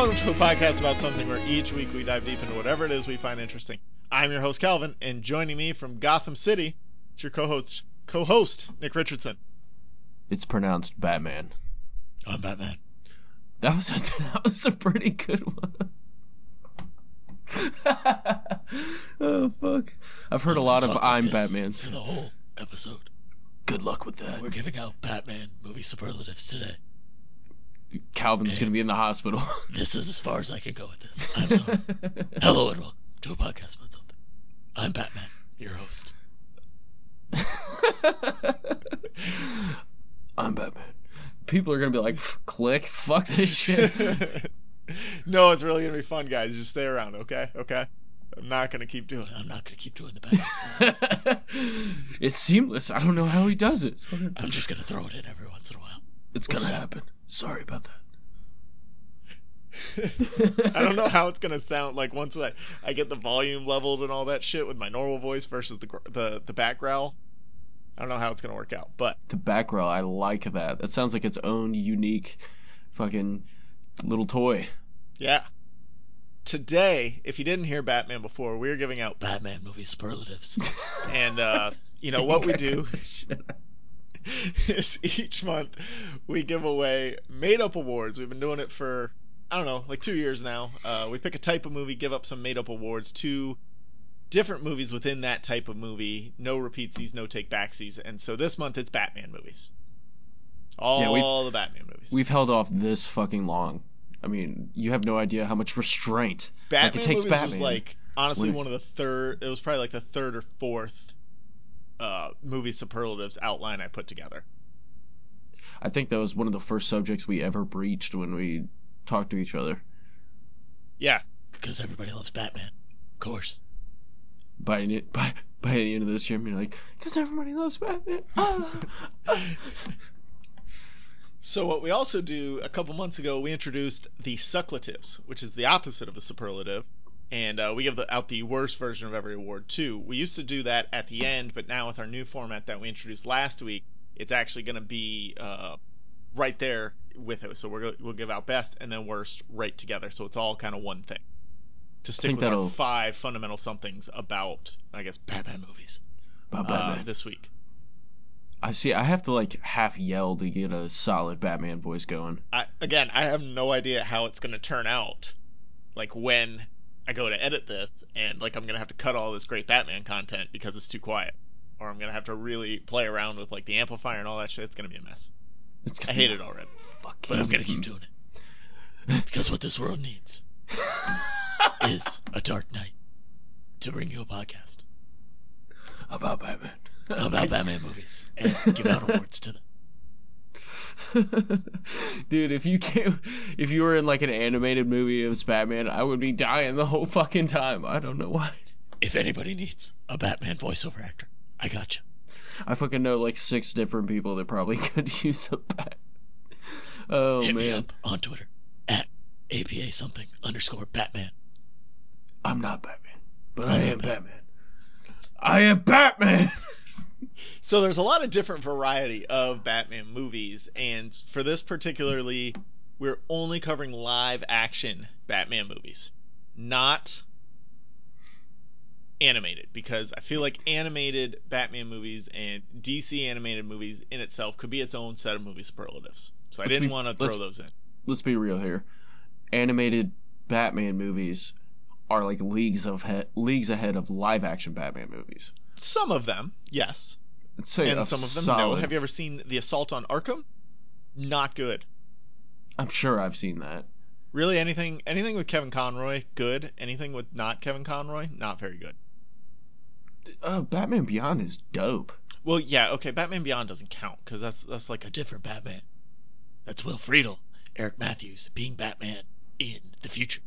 welcome to a podcast about something where each week we dive deep into whatever it is we find interesting. I'm your host Calvin, and joining me from Gotham City, it's your co-host, co-host Nick Richardson. It's pronounced Batman. I'm Batman. That was a, that was a pretty good one. oh fuck! I've heard a lot of I'm Batman's. For the whole episode, Good luck with that. we're giving out Batman movie superlatives today. Calvin's gonna be in the hospital. This is as far as I can go with this. I'm sorry. Hello and welcome to a podcast about something. I'm Batman, your host. I'm Batman. People are gonna be like, click, fuck this shit. no, it's really gonna be fun, guys. Just stay around, okay? Okay. I'm not gonna keep doing. I'm not gonna keep doing the Batman. it's seamless. I don't know how he does it. I'm just gonna throw it in every once in a while. It's gonna happen. Sorry about that. I don't know how it's gonna sound like once I, I get the volume leveled and all that shit with my normal voice versus the the the back growl. I don't know how it's gonna work out, but the back growl, I like that. That sounds like its own unique, fucking little toy. Yeah. Today, if you didn't hear Batman before, we're giving out Batman movie superlatives, and uh, you know what we do is each month we give away made up awards. We've been doing it for I don't know, like two years now. Uh, we pick a type of movie, give up some made up awards to different movies within that type of movie. No repeatsies, no take backsies. And so this month it's Batman movies. All yeah, the Batman movies. We've held off this fucking long. I mean, you have no idea how much restraint Batman like, it takes movies Batman. was like honestly one of the third. It was probably like the third or fourth uh, movie superlatives outline I put together. I think that was one of the first subjects we ever breached when we talked to each other. Yeah, because everybody loves Batman, of course. By by by the end of this year, you're like, because everybody loves Batman. Ah, ah. So what we also do a couple months ago, we introduced the sucklatives, which is the opposite of the superlative, and uh, we give the, out the worst version of every award too. We used to do that at the end, but now with our new format that we introduced last week, it's actually going to be uh, right there with it. So we're we'll give out best and then worst right together, so it's all kind of one thing. To stick with our five fundamental somethings about, I guess, Batman movies. About Batman uh, this week. I see. I have to like half yell to get a solid Batman voice going. I, again, I have no idea how it's going to turn out. Like when I go to edit this, and like I'm going to have to cut all this great Batman content because it's too quiet, or I'm going to have to really play around with like the amplifier and all that shit. It's going to be a mess. I hate it already. But I'm going to keep doing it because what this world needs is a Dark Knight to bring you a podcast about Batman about Batman movies and give out awards to them. Dude, if you came, if you were in like an animated movie of Batman, I would be dying the whole fucking time. I don't know why. If anybody needs a Batman voiceover actor, I got you. I fucking know like six different people that probably could use a bat. Oh Hit man. me up on Twitter at apa something underscore Batman. I'm not Batman, but I, I am Batman. Batman. I am Batman. so there's a lot of different variety of Batman movies, and for this particularly, we're only covering live action Batman movies, not animated, because I feel like animated Batman movies and DC animated movies in itself could be its own set of movie superlatives. So I let's didn't want to throw those in. Let's be real here. Animated Batman movies are like leagues of he- leagues ahead of live action Batman movies. Some of them, yes. Say and some of them, solid. no. Have you ever seen The Assault on Arkham? Not good. I'm sure I've seen that. Really, anything anything with Kevin Conroy, good. Anything with not Kevin Conroy, not very good. Uh, Batman Beyond is dope. Well, yeah, okay. Batman Beyond doesn't count because that's that's like a different Batman. That's Will Friedle, Eric Matthews being Batman in the future.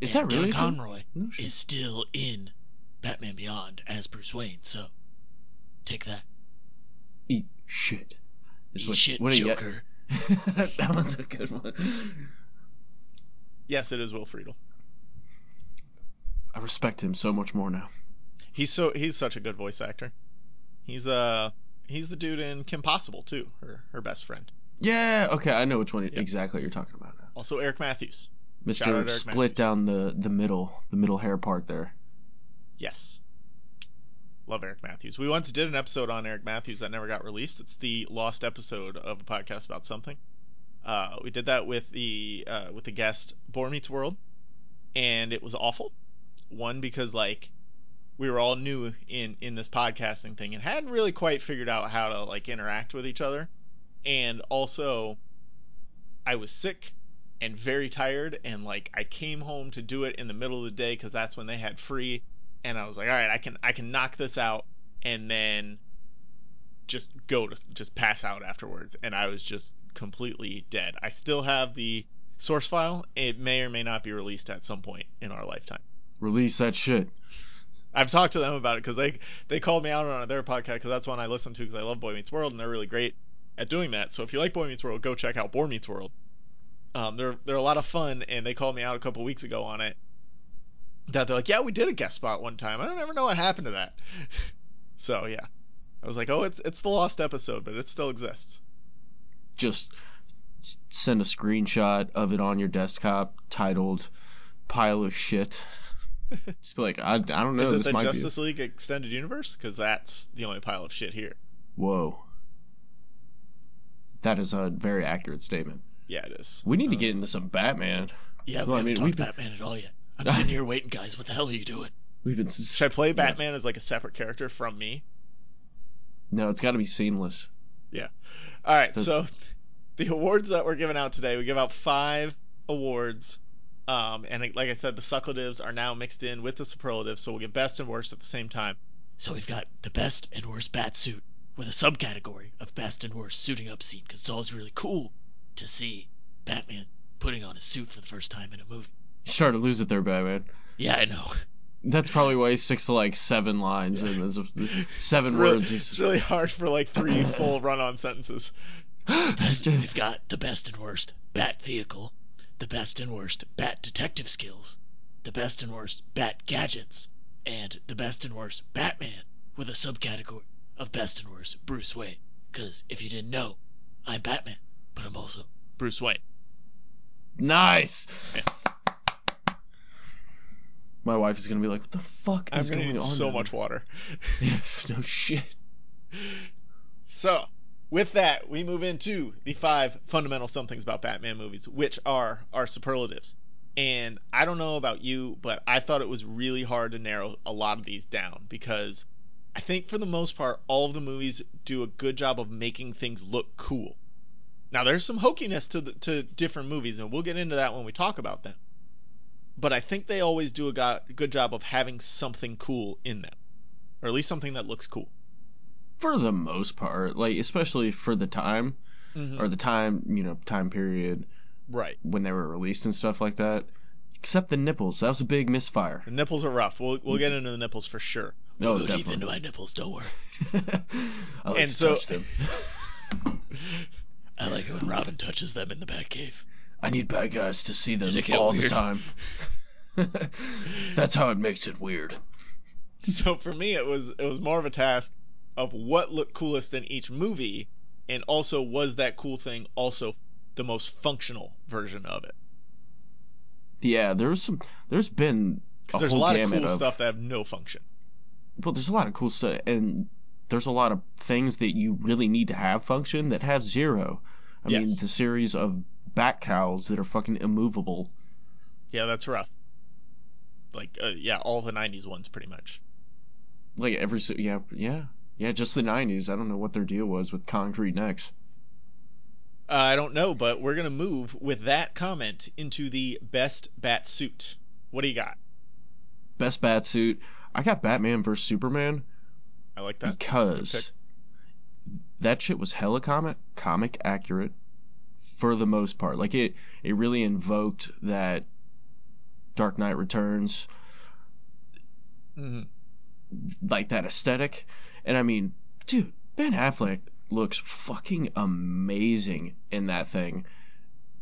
Is and that really? Kevin Conroy no, is still in Batman Beyond as Bruce Wayne. So take that. Eat shit. Eat what, shit, what Joker. that was a good one. Yes, it is Will Friedle. I respect him so much more now. He's so he's such a good voice actor. He's uh he's the dude in Kim Possible too, her her best friend. Yeah, okay, I know which one yep. exactly you're talking about now. Also Eric Matthews. Mr. Eric Split Matthews. down the the middle, the middle hair part there. Yes. Love Eric Matthews. We once did an episode on Eric Matthews that never got released. It's the lost episode of a podcast about something. Uh, we did that with the uh, with the guest Boar Meets World, and it was awful. One because like we were all new in in this podcasting thing and hadn't really quite figured out how to like interact with each other, and also I was sick and very tired and like I came home to do it in the middle of the day because that's when they had free and I was like, all right, I can I can knock this out and then just go to just pass out afterwards. And I was just completely dead. I still have the source file. It may or may not be released at some point in our lifetime. Release that shit. I've talked to them about it because they they called me out on their podcast because that's one I listen to because I love Boy Meets World and they're really great at doing that. So if you like Boy Meets World, go check out Boy Meets World. Um, they're they're a lot of fun and they called me out a couple weeks ago on it. That they're like, yeah, we did a guest spot one time. I don't ever know what happened to that. so yeah, I was like, oh, it's it's the lost episode, but it still exists. Just send a screenshot of it on your desktop titled "pile of shit." Just be like, I, I don't know. Is it this the Justice League Extended Universe? Because that's the only pile of shit here. Whoa. That is a very accurate statement. Yeah, it is. We need to Uh, get into some Batman. Yeah, Well, I mean, we've been- Batman at all yet. I'm sitting here waiting, guys. What the hell are you doing? We've been. Should I play Batman as like a separate character from me? No, it's got to be seamless. Yeah. All right, so the awards that we're giving out today, we give out five awards. Um, and like I said, the sucklatives are now mixed in with the superlatives, so we'll get best and worst at the same time. So we've got the best and worst bat suit with a subcategory of best and worst suiting up scene because it's always really cool to see Batman putting on a suit for the first time in a movie. You started to lose it there, Batman. Yeah, I know. That's probably why he sticks to like seven lines and there's seven It's really, words. it's really hard for like three full run-on sentences. We've got the best and worst bat vehicle, the best and worst bat detective skills, the best and worst bat gadgets, and the best and worst Batman with a subcategory of best and worst Bruce Wayne. Because if you didn't know, I'm Batman, but I'm also Bruce Wayne. nice. Yeah. My wife is gonna be like, "What the fuck I'm is gonna going need on?" so much there?" water. Yeah, no shit. So, with that, we move into the five fundamental somethings about Batman movies, which are our superlatives. And I don't know about you, but I thought it was really hard to narrow a lot of these down because I think for the most part, all of the movies do a good job of making things look cool. Now, there's some hokiness to the, to different movies, and we'll get into that when we talk about them. But I think they always do a go- good job of having something cool in them, or at least something that looks cool. For the most part, like especially for the time Mm-hmm. or the time, you know, time period Right. when they were released and stuff like that. Except the nipples, that was a big misfire. The nipples are rough. We'll we'll get into the nipples for sure. No, we'll go deep into my nipples. Don't worry. I like And to so- touch them. I like it when Robin touches them in the Batcave. I need bad guys to see them Did it all the time. That's how it makes it weird. So for me, it was it was more of a task of what looked coolest in each movie, and also was that cool thing also the most functional version of it? Yeah, there's some. There's been Because a there's a lot of cool of stuff that have no function. well, there's a lot of cool stuff, and there's a lot of things that you really need to have function that have zero. I mean, the series of bat cowls that are fucking immovable. Yeah, that's rough. Like uh, yeah, all the '90s ones pretty much. Like every yeah yeah yeah just the 90s. I don't know what their deal was with concrete necks. Uh, I don't know, but we're gonna move with that comment into the best bat suit. What do you got? Best bat suit. I got Batman vs Superman I like that. That's a good because that shit was hella comic comic accurate for the most part. Like it it really invoked that Dark Knight Returns. Mhm. like that aesthetic. And I mean, dude, Ben Affleck looks fucking amazing in that thing.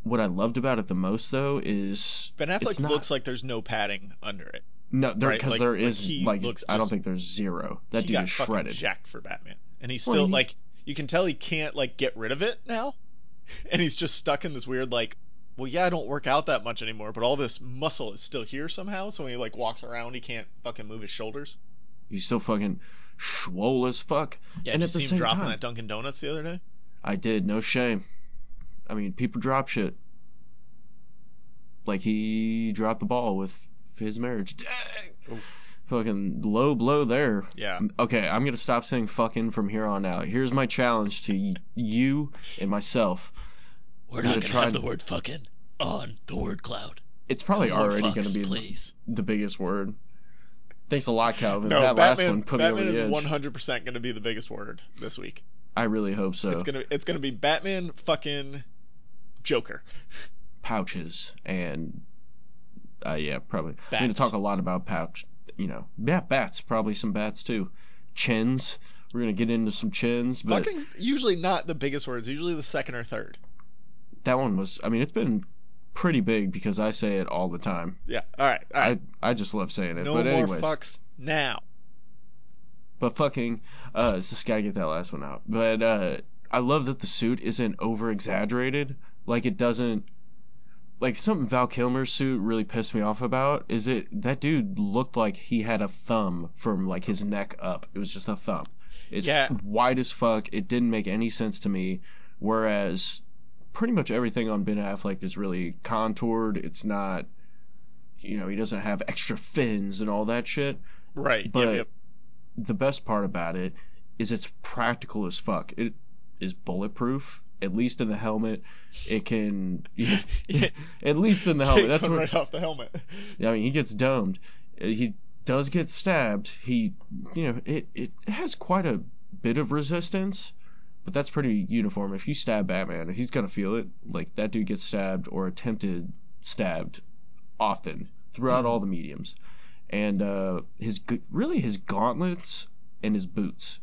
What I loved about it the most though is Ben Affleck not- looks like there's no padding under it. no there Right, because like- there like like looks I don't just- think there's zero. That dude is shredded. jacked for Batman, and he's Well, still he- like you can tell he can't like get rid of it now, and he's just stuck in this weird like well, yeah, I don't work out that much anymore, but all this muscle is still here somehow. So when he like walks around, he can't fucking move his shoulders. He's still fucking swole as fuck. Yeah, and at you the see him same dropping time, that Dunkin' Donuts the other day? I did. No shame. I mean, people drop shit. Like he dropped the ball with his marriage. Dang. Fucking low blow there. Yeah. Okay, I'm gonna stop saying fucking from here on out. Here's my challenge to y- you and myself. We're not gonna gonna have the word fucking on the word cloud. It's probably No already fucks, gonna be please. the biggest word. Thanks a lot, Calvin. No, that last Batman. one put me over the is edge. 100% going to be the biggest word this week. I really hope so. It's gonna it's gonna be Batman fucking Joker. pouches and uh, yeah, probably. I'm going to talk a lot about pouch. You know, yeah, bats. Probably some bats too. Chins. We're gonna get into some chins, but Fucking's usually not the biggest words. Usually the second or third. that one was. I mean, it's been pretty big because I say it all the time. Yeah. All right. All right. I I just love saying it. no but more anyways, fucks now. but fucking, uh, just gotta get that last one out. But uh, I love that the suit isn't over exaggerated. Like it doesn't. Like something Val Kilmer's suit really pissed me off about is it that dude looked like he had a thumb from like his neck up. It was just a thumb. It's Yeah. wide as fuck. It didn't make any sense to me. Whereas pretty much everything on Ben Affleck is really contoured. It's not, you know, he doesn't have extra fins and all that shit Right. but yep, yep. the best part about it is it's practical as fuck. It is bulletproof, at least in the helmet. It can, at least in the helmet. That's one what right off the helmet. I mean. He gets domed. He does get stabbed. He, you know, it it has quite a bit of resistance, but that's pretty uniform. If you stab Batman, he's gonna feel it. Like that dude gets stabbed or attempted stabbed often throughout Mhm. all the mediums, and uh, his really his gauntlets and his boots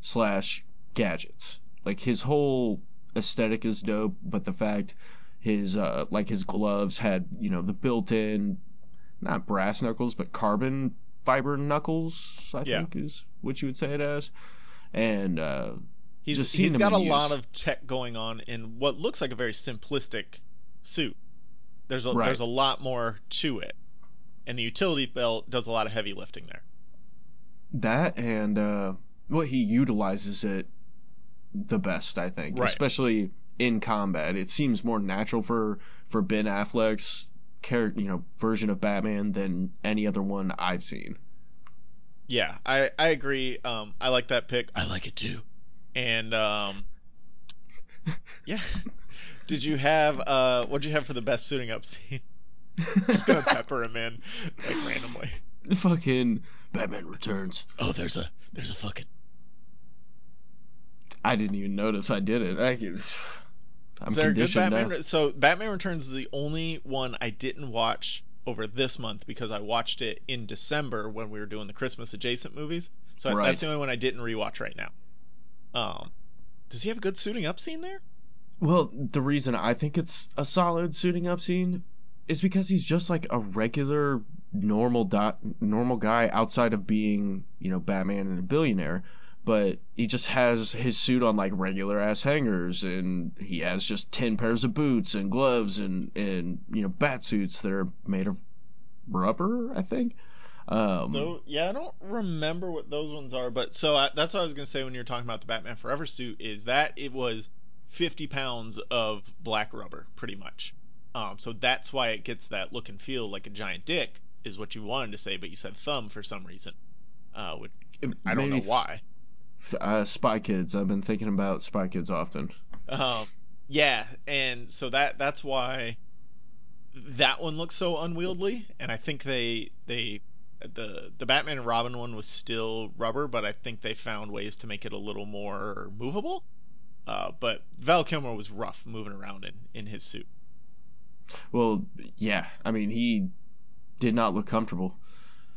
slash gadgets. Like his whole aesthetic is dope, but the fact his uh like his gloves had you know the built-in not brass knuckles but carbon fiber knuckles I Yeah. think is what you would say it as, and uh He's he's got a in lot of tech going on in what looks like a very simplistic suit. There's a Right. there's a lot more to it, and the utility belt does a lot of heavy lifting there. that and uh well he utilizes it the best I think, Right. especially in combat. It seems more natural for for Ben Affleck's character, you know, version of Batman than any other one I've seen. Yeah, I I agree. Um, I like that pick. I like it too. And um, yeah. Did you have uh, what'd you have for the best suiting up scene? Just gonna pepper him in like randomly. Fucking Batman Returns. Oh, there's a there's a fucking I didn't even notice I did it. I, I'm Is there a good conditioned Batman? Re- So Batman Returns is the only one I didn't watch over this month because I watched it in December when we were doing the Christmas adjacent movies. So Right. that's the only one I didn't rewatch right now. Um, does he have a good suiting up scene there? Well, the reason I think it's a solid suiting up scene is because he's just like a regular normal di- normal guy outside of being, you know, Batman and a billionaire. But he just has his suit on like regular ass hangers and he has just 10 pairs of boots and gloves and and you know, bat suits that are made of rubber, I think. Um No, yeah, I don't remember what those ones are, but so I, that's what I was gonna say when you were talking about the Batman Forever suit is that it was 50 pounds of black rubber, pretty much. Um, so that's why it gets that look and feel like a giant dick, is what you wanted to say, but you said thumb for some reason. Uh, which I don't know why. Uh, Spy Kids. I've been thinking about Spy Kids often. Um, yeah, and so that that's why that one looks so unwieldy, and I think they they the the Batman and Robin one was still rubber, but I think they found ways to make it a little more movable. Uh, but Val Kilmer was rough moving around in in his suit. Well, yeah. I mean, he did not look comfortable.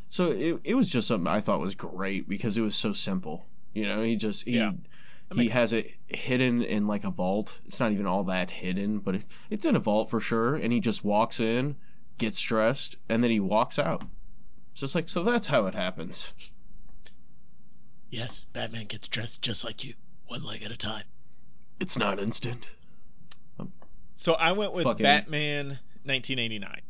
So it it was just something I thought was great because it was so simple. You know, he just he Yeah, he has it hidden in like a vault. It's not even all that hidden, but it's it's in a vault for sure. And he just walks in, gets dressed, and then he walks out. It's just like so. That's how it happens. Yes, Batman gets dressed just like you, one leg at a time. It's not instant. Um, so I went with Batman 1989.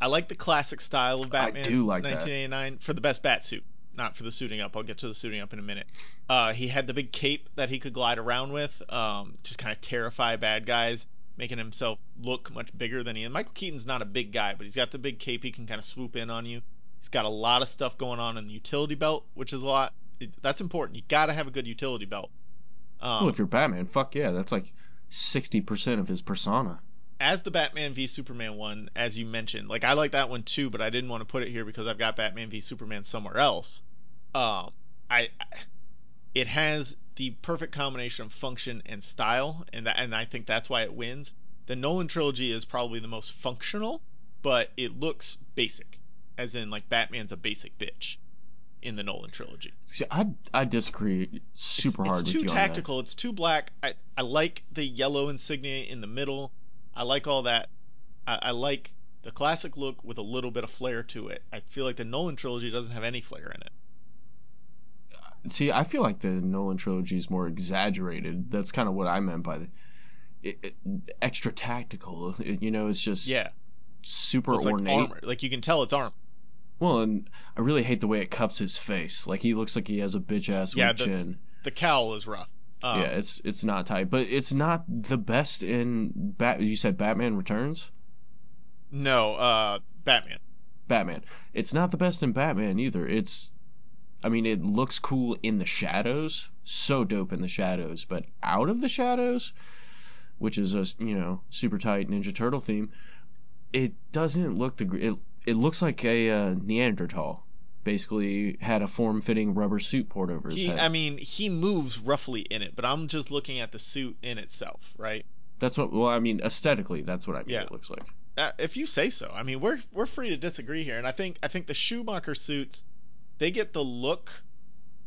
I like the classic style of Batman I do like that. 1989 for the best bat suit, not for the suiting up. I'll get to the suiting up in a minute. Uh, he had the big cape that he could glide around with, um, just kind of terrify bad guys, making himself look much bigger than he is. Michael Keaton's not a big guy, but he's got the big cape. He can kind of swoop in on you. He's got a lot of stuff going on in the utility belt, which is a lot. It, that's important. You got to have a good utility belt. Um, well, if you're Batman, fuck yeah, that's like sixty percent of his persona. As the Batman v Superman one, as you mentioned, like I like that one too, but I didn't want to put it here because I've got Batman v Superman somewhere else. Um, I, it has the perfect combination of function and style, and that, and I think that's why it wins. The Nolan trilogy is probably the most functional, but it looks basic, as in like Batman's a basic bitch in the Nolan trilogy. See, I I disagree super it's, hard it's too tactical. It's too black. I, I like the yellow insignia in the middle. I like all that. I, I like the classic look with a little bit of flair to it. I feel like the Nolan trilogy doesn't have any flair in it. See, I feel like the Nolan trilogy is more exaggerated. That's kind of what I meant by the it, it, extra tactical. It- you know, it's just Yeah, super it's like ornate. armor. Like you can tell it's armor. Well, and I really hate the way it cups his face. Like he looks like he has a bitch ass Yeah, the- chin. The cowl is rough. Um, yeah, it's it's not tight, but it's not the best in Bat. You said Batman Returns. No, uh, Batman. Batman. It's not the best in Batman either. It's, I mean, it looks cool in the shadows, so dope in the shadows, but out of the shadows, which is a you know super tight Ninja Turtle theme, it doesn't look the it. It looks like a uh, Neanderthal. Basically, had a form-fitting rubber suit poured over his He, head. I mean, he moves roughly in it, but I'm just looking at the suit in itself, right? that's what. Well, I mean, aesthetically, that's what I mean. Yeah. It looks like. Uh, if you say so. I mean, we're we're free to disagree here, and I think I think the Schumacher suits, they get the look,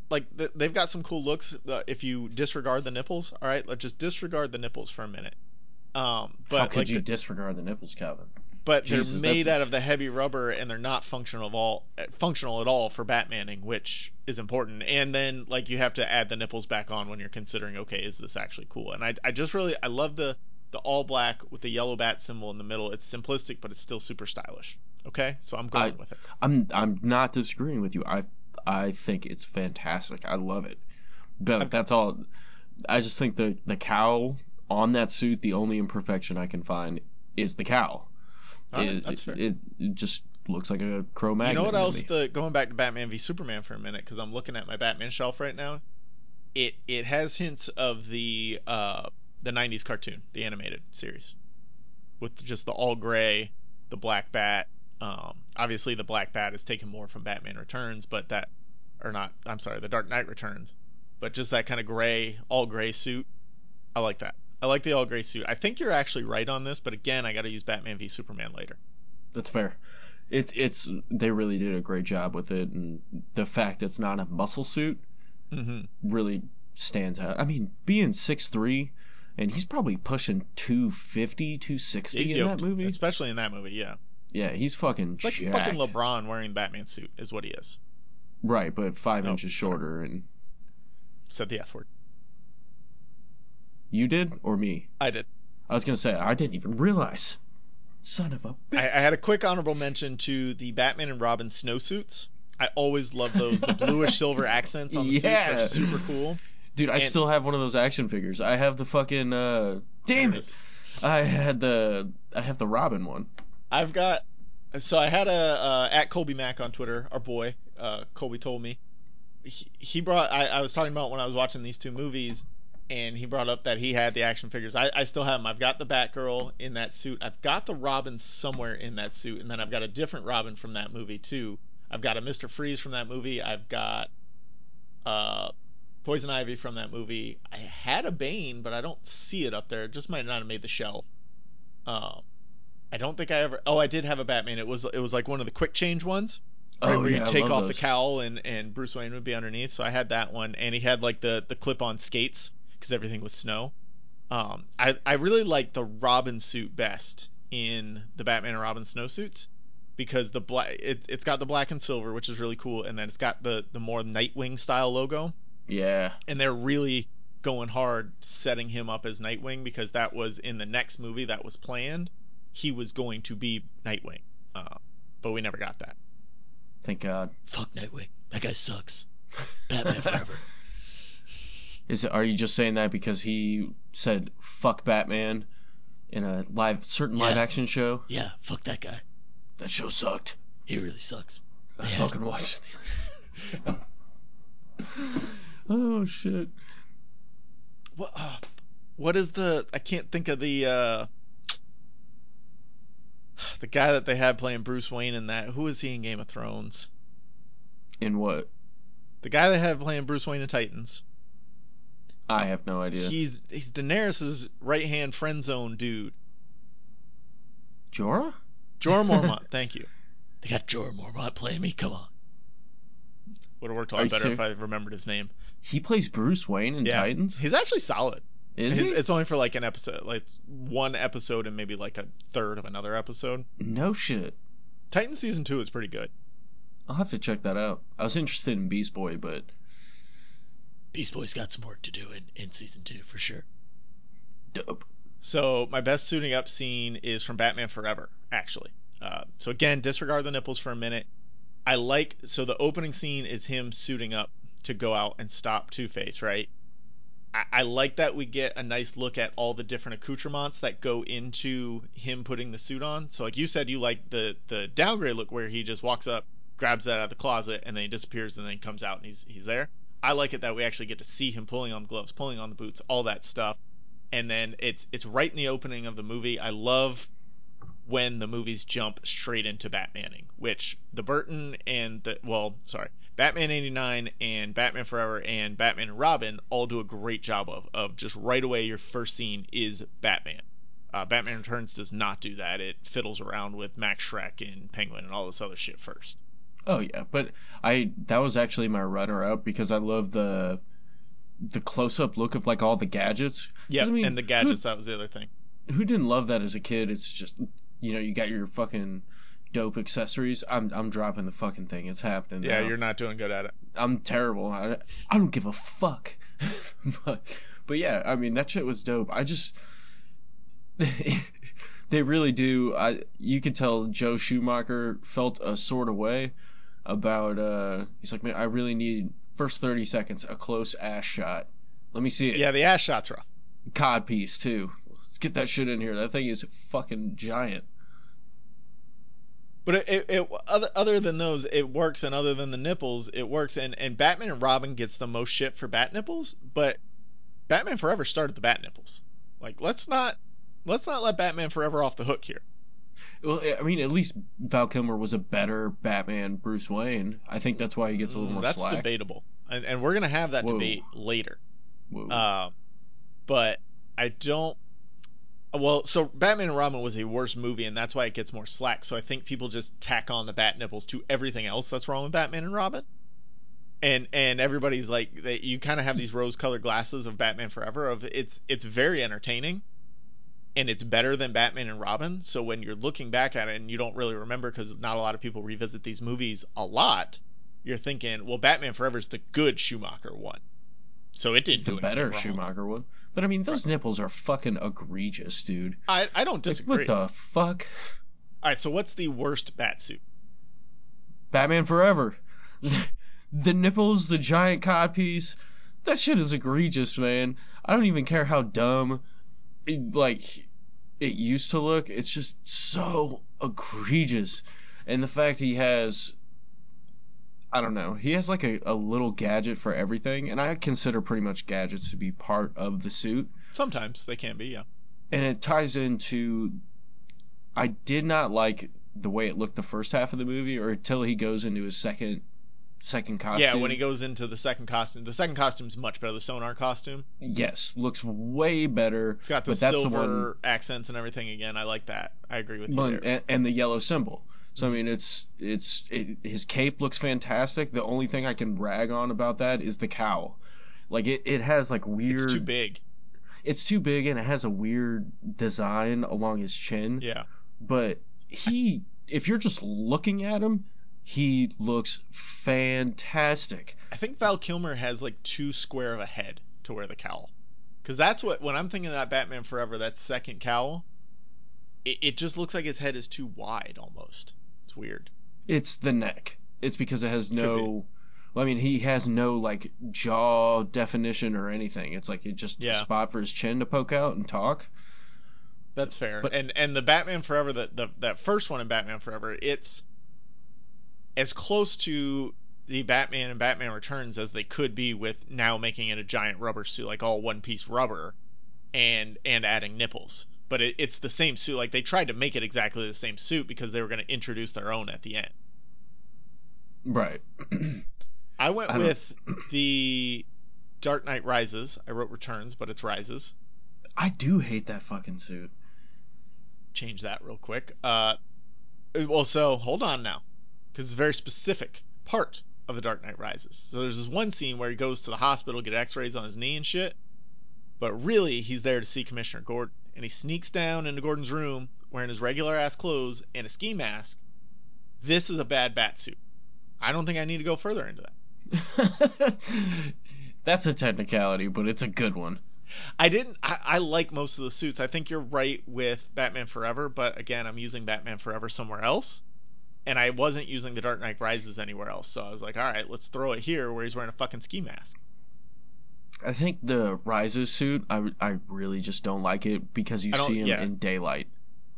like th- they've got some cool looks. Uh, if you disregard the nipples, all right, let's just disregard the nipples for a minute. Um, but How could like you the- disregard the nipples, Calvin? But Jesus, they're made out of the heavy rubber, and they're not functional of all uh, functional at all for Batmaning, which is important. And then like you have to add the nipples back on when you're considering, okay, is this actually cool? And I I just really I love the the all black with the yellow bat symbol in the middle. It's simplistic, but it's still super stylish. Okay, so I'm going I- with it. I'm I'm not disagreeing with you. I I think it's fantastic. I love it. But I've- that's all. I just think the the cowl on that suit, the only imperfection I can find is the cowl. Right, It- that's fair. It, it just looks like a Cro you know what else? The going back to Batman v Superman for a minute because I'm looking at my Batman shelf right now. It it has hints of the uh the '90s cartoon, the animated series, with just the all gray, the black bat. Um, obviously the black bat is taken more from Batman Returns, but that or not. I'm sorry, the Dark Knight Returns, but just that kind of gray, all gray suit. I like that. I like the all gray suit. I think you're actually right on this, but again, I got to use Batman v Superman later. That's fair. It, it's they really did a great job with it, and the fact it's not a muscle suit Mm-hmm. really stands out. I mean, being six three, and he's probably pushing 250, 260 He's in yoked, that movie. especially in that movie. Yeah. Yeah, he's fucking It's like jacked. fucking LeBron wearing Batman suit is what he is. Right, but five Oh, inches shorter. And Said the F word. You did or me? I did. I was gonna say I didn't even realize. Son of a. I, I had a quick honorable mention to the Batman and Robin snowsuits. I always love those. The bluish silver accents on the Yeah. suits are super cool. Dude, I and- still have one of those action figures. I have the fucking. uh Damn it! is. I had the. I have the Robin one. I've got. So I had a uh, at Colby Mack on Twitter. Our boy, uh, Colby told me. He, he brought. I, I was talking about when I was watching these two movies, and he brought up that he had the action figures. I, I still have them. I've got the Batgirl in that suit. I've got the Robin somewhere in that suit, and then I've got a different Robin from that movie too. I've got a Mister Freeze from that movie. I've got uh, Poison Ivy from that movie. I had a Bane, but I don't see it up there. It just might not have made the shelf. Um, I don't think I ever. Oh, I did have a Batman. It was it was like one of the quick change ones. Right, oh where yeah, you take off those. the cowl and and Bruce Wayne would be underneath. So I had that one, and he had like the the clip on skates because everything was snow. Um, I I really like the Robin suit best in the Batman and Robin snowsuits because the black it, it's got the black and silver, which is really cool, and then it's got the the more Nightwing style logo, Yeah, and they're really going hard setting him up as Nightwing because that was in the next movie that was planned. He was going to be Nightwing, uh, but we never got that. Thank God. Fuck Nightwing. That guy sucks. Batman forever. Is it? Are you just saying that because he said "fuck Batman" in a live certain live action show? Yeah, fuck that guy. That show sucked. He really sucks. I Yeah. fucking watched. oh shit. What? Uh, what is the? I can't think of the. uh the guy that they had playing Bruce Wayne in that. Who is he in Game of Thrones? In what? The guy they had playing Bruce Wayne in Titans. I have no idea. He's he's Daenerys's right hand friend zone dude. Jorah? Jorah Mormont. thank you. They got Jorah Mormont playing me. Come on. Would have worked a lot better if I remembered his name. He plays Bruce Wayne in Yeah. Titans. He's actually solid. Is His- he? It's only for like an episode, like one episode and maybe like a third of another episode. No shit. Titan season two is pretty good. I'll have to check that out. I was interested in Beast Boy, but Beast Boy's got some work to do in, in season two for sure. dope. So my best suiting up scene is from Batman Forever, actually. Uh, so again, disregard the nipples for a minute. I like so the opening scene is him suiting up to go out and stop Two Face, right? I, I like that we get a nice look at all the different accoutrements that go into him putting the suit on. So like you said, you like the the downgrade look where he just walks up, grabs that out of the closet, and then he disappears, and then he comes out and he's he's there. I like it that we actually get to see him pulling on the gloves, pulling on the boots, all that stuff and then it's it's right in the opening of the movie. I love when the movies jump straight into Batmaning, which the Burton and the well, sorry, Batman 89 and Batman Forever and Batman and Robin all do a great job of of just right away your first scene is Batman. Uh, Batman Returns does not do that. It fiddles around with Max Shreck and Penguin and all this other shit first. Oh yeah, but I that was actually my runner up because I love the the close up look of like all the gadgets. Yeah, I mean, and the gadgets that was the other thing. Who, who didn't love that as a kid? It's just you know you got your fucking dope accessories. I'm I'm dropping the fucking thing. It's happening. Yeah, now. you're not doing good at it. I'm terrible. I, I don't give a fuck. but but yeah, I mean that shit was dope. I just they really do. I you could tell Joel Schumacher felt a sort of way about. uh He's like, man, I really need first 30 seconds a close ass shot. Let me see it. Yeah, the ass shots rough. Cod piece too. Let's get that shit in here. That thing is fucking giant. But it, it, it other other than those, it works, and other than the nipples, it works. And and Batman and Robin gets the most shit for bat nipples, but Batman Forever started the bat nipples. Like let's not let's not let Batman Forever off the hook here. Well, I mean, at least Val Kilmer was a better Batman Bruce Wayne. I think that's why he gets a little Mm, more That's slack. debatable, and and we're gonna have that Whoa. debate later. Whoa. Um, but I don't. Well, so Batman and Robin was a worse movie, and that's why it gets more slack. So I think people just tack on the bat nipples to everything else that's wrong with Batman and Robin. And and everybody's like, they, you kind of have these rose-colored glasses of Batman Forever. Of it's it's very entertaining, and it's better than Batman and Robin. So when you're looking back at it and you don't really remember because not a lot of people revisit these movies a lot, you're thinking, well, Batman Forever is the good Schumacher one. So it didn't the do better wrong. Schumacher one. But I mean, those nipples are fucking egregious, dude. I, I don't Like, disagree. what the fuck? All right, so what's the worst bat suit? Batman Forever. the nipples, the giant codpiece. That shit is egregious, man. I don't even care how dumb, it, like, it used to look. It's just so egregious. And the fact he has, I don't know, he has like a, a little gadget for everything. And I consider pretty much gadgets to be part of the suit. Sometimes they can be, yeah. and it ties into I did not like the way it looked the first half of the movie or until he goes into his second second costume. Yeah, when he goes into the second costume, the second costume's much better. The sonar costume, yes, looks way better. it's got the that's the silver one accents and everything again. I like that. I agree with you there. and, and the yellow symbol. So I mm-hmm. mean, it's it's it, his cape looks fantastic. The only thing I can rag on about that is the cowl. Like it, it has like weird. It's too big. It's too big and it has a weird design along his chin. Yeah. but he if you're just looking at him he looks fantastic I think Val Kilmer has like too square of a head to wear the cowl. Because that's what when I'm thinking of that Batman Forever, that second cowl, it, it just looks like his head is too wide almost. It's weird. It's the neck. It's because it has no. Well, I mean, he has no like jaw definition or anything. It's like it just a spot for his chin to poke out and talk. That's fair. But- and and the Batman Forever, that the that first one in Batman Forever, it's as close to the Batman and Batman Returns as they could be with now making it a giant rubber suit, like all one piece rubber, and and adding nipples. But it, it's the same suit. Like they tried to make it exactly the same suit because they were going to introduce their own at the end. Right. I went I with the Dark Knight Rises. I wrote Returns, but it's Rises. I do hate that fucking suit. change that real quick. Uh, well, so hold on now, because it's a very specific part of the Dark Knight Rises. So there's this one scene where he goes to the hospital get X-rays on his knee and shit, but really he's there to see Commissioner Gordon, and he sneaks down into Gordon's room wearing his regular ass clothes and a ski mask. This is a bad bat suit. I don't think I need to go further into that. That's a technicality, but it's a good one. I didn't. I, I like most of the suits. I think you're right with Batman Forever, but again, I'm using Batman Forever somewhere else, and I wasn't using the Dark Knight Rises anywhere else. So I was like, all right, let's throw it here where he's wearing a fucking ski mask. I think the Rises suit, I, I really just don't like it because you see him yeah. in daylight.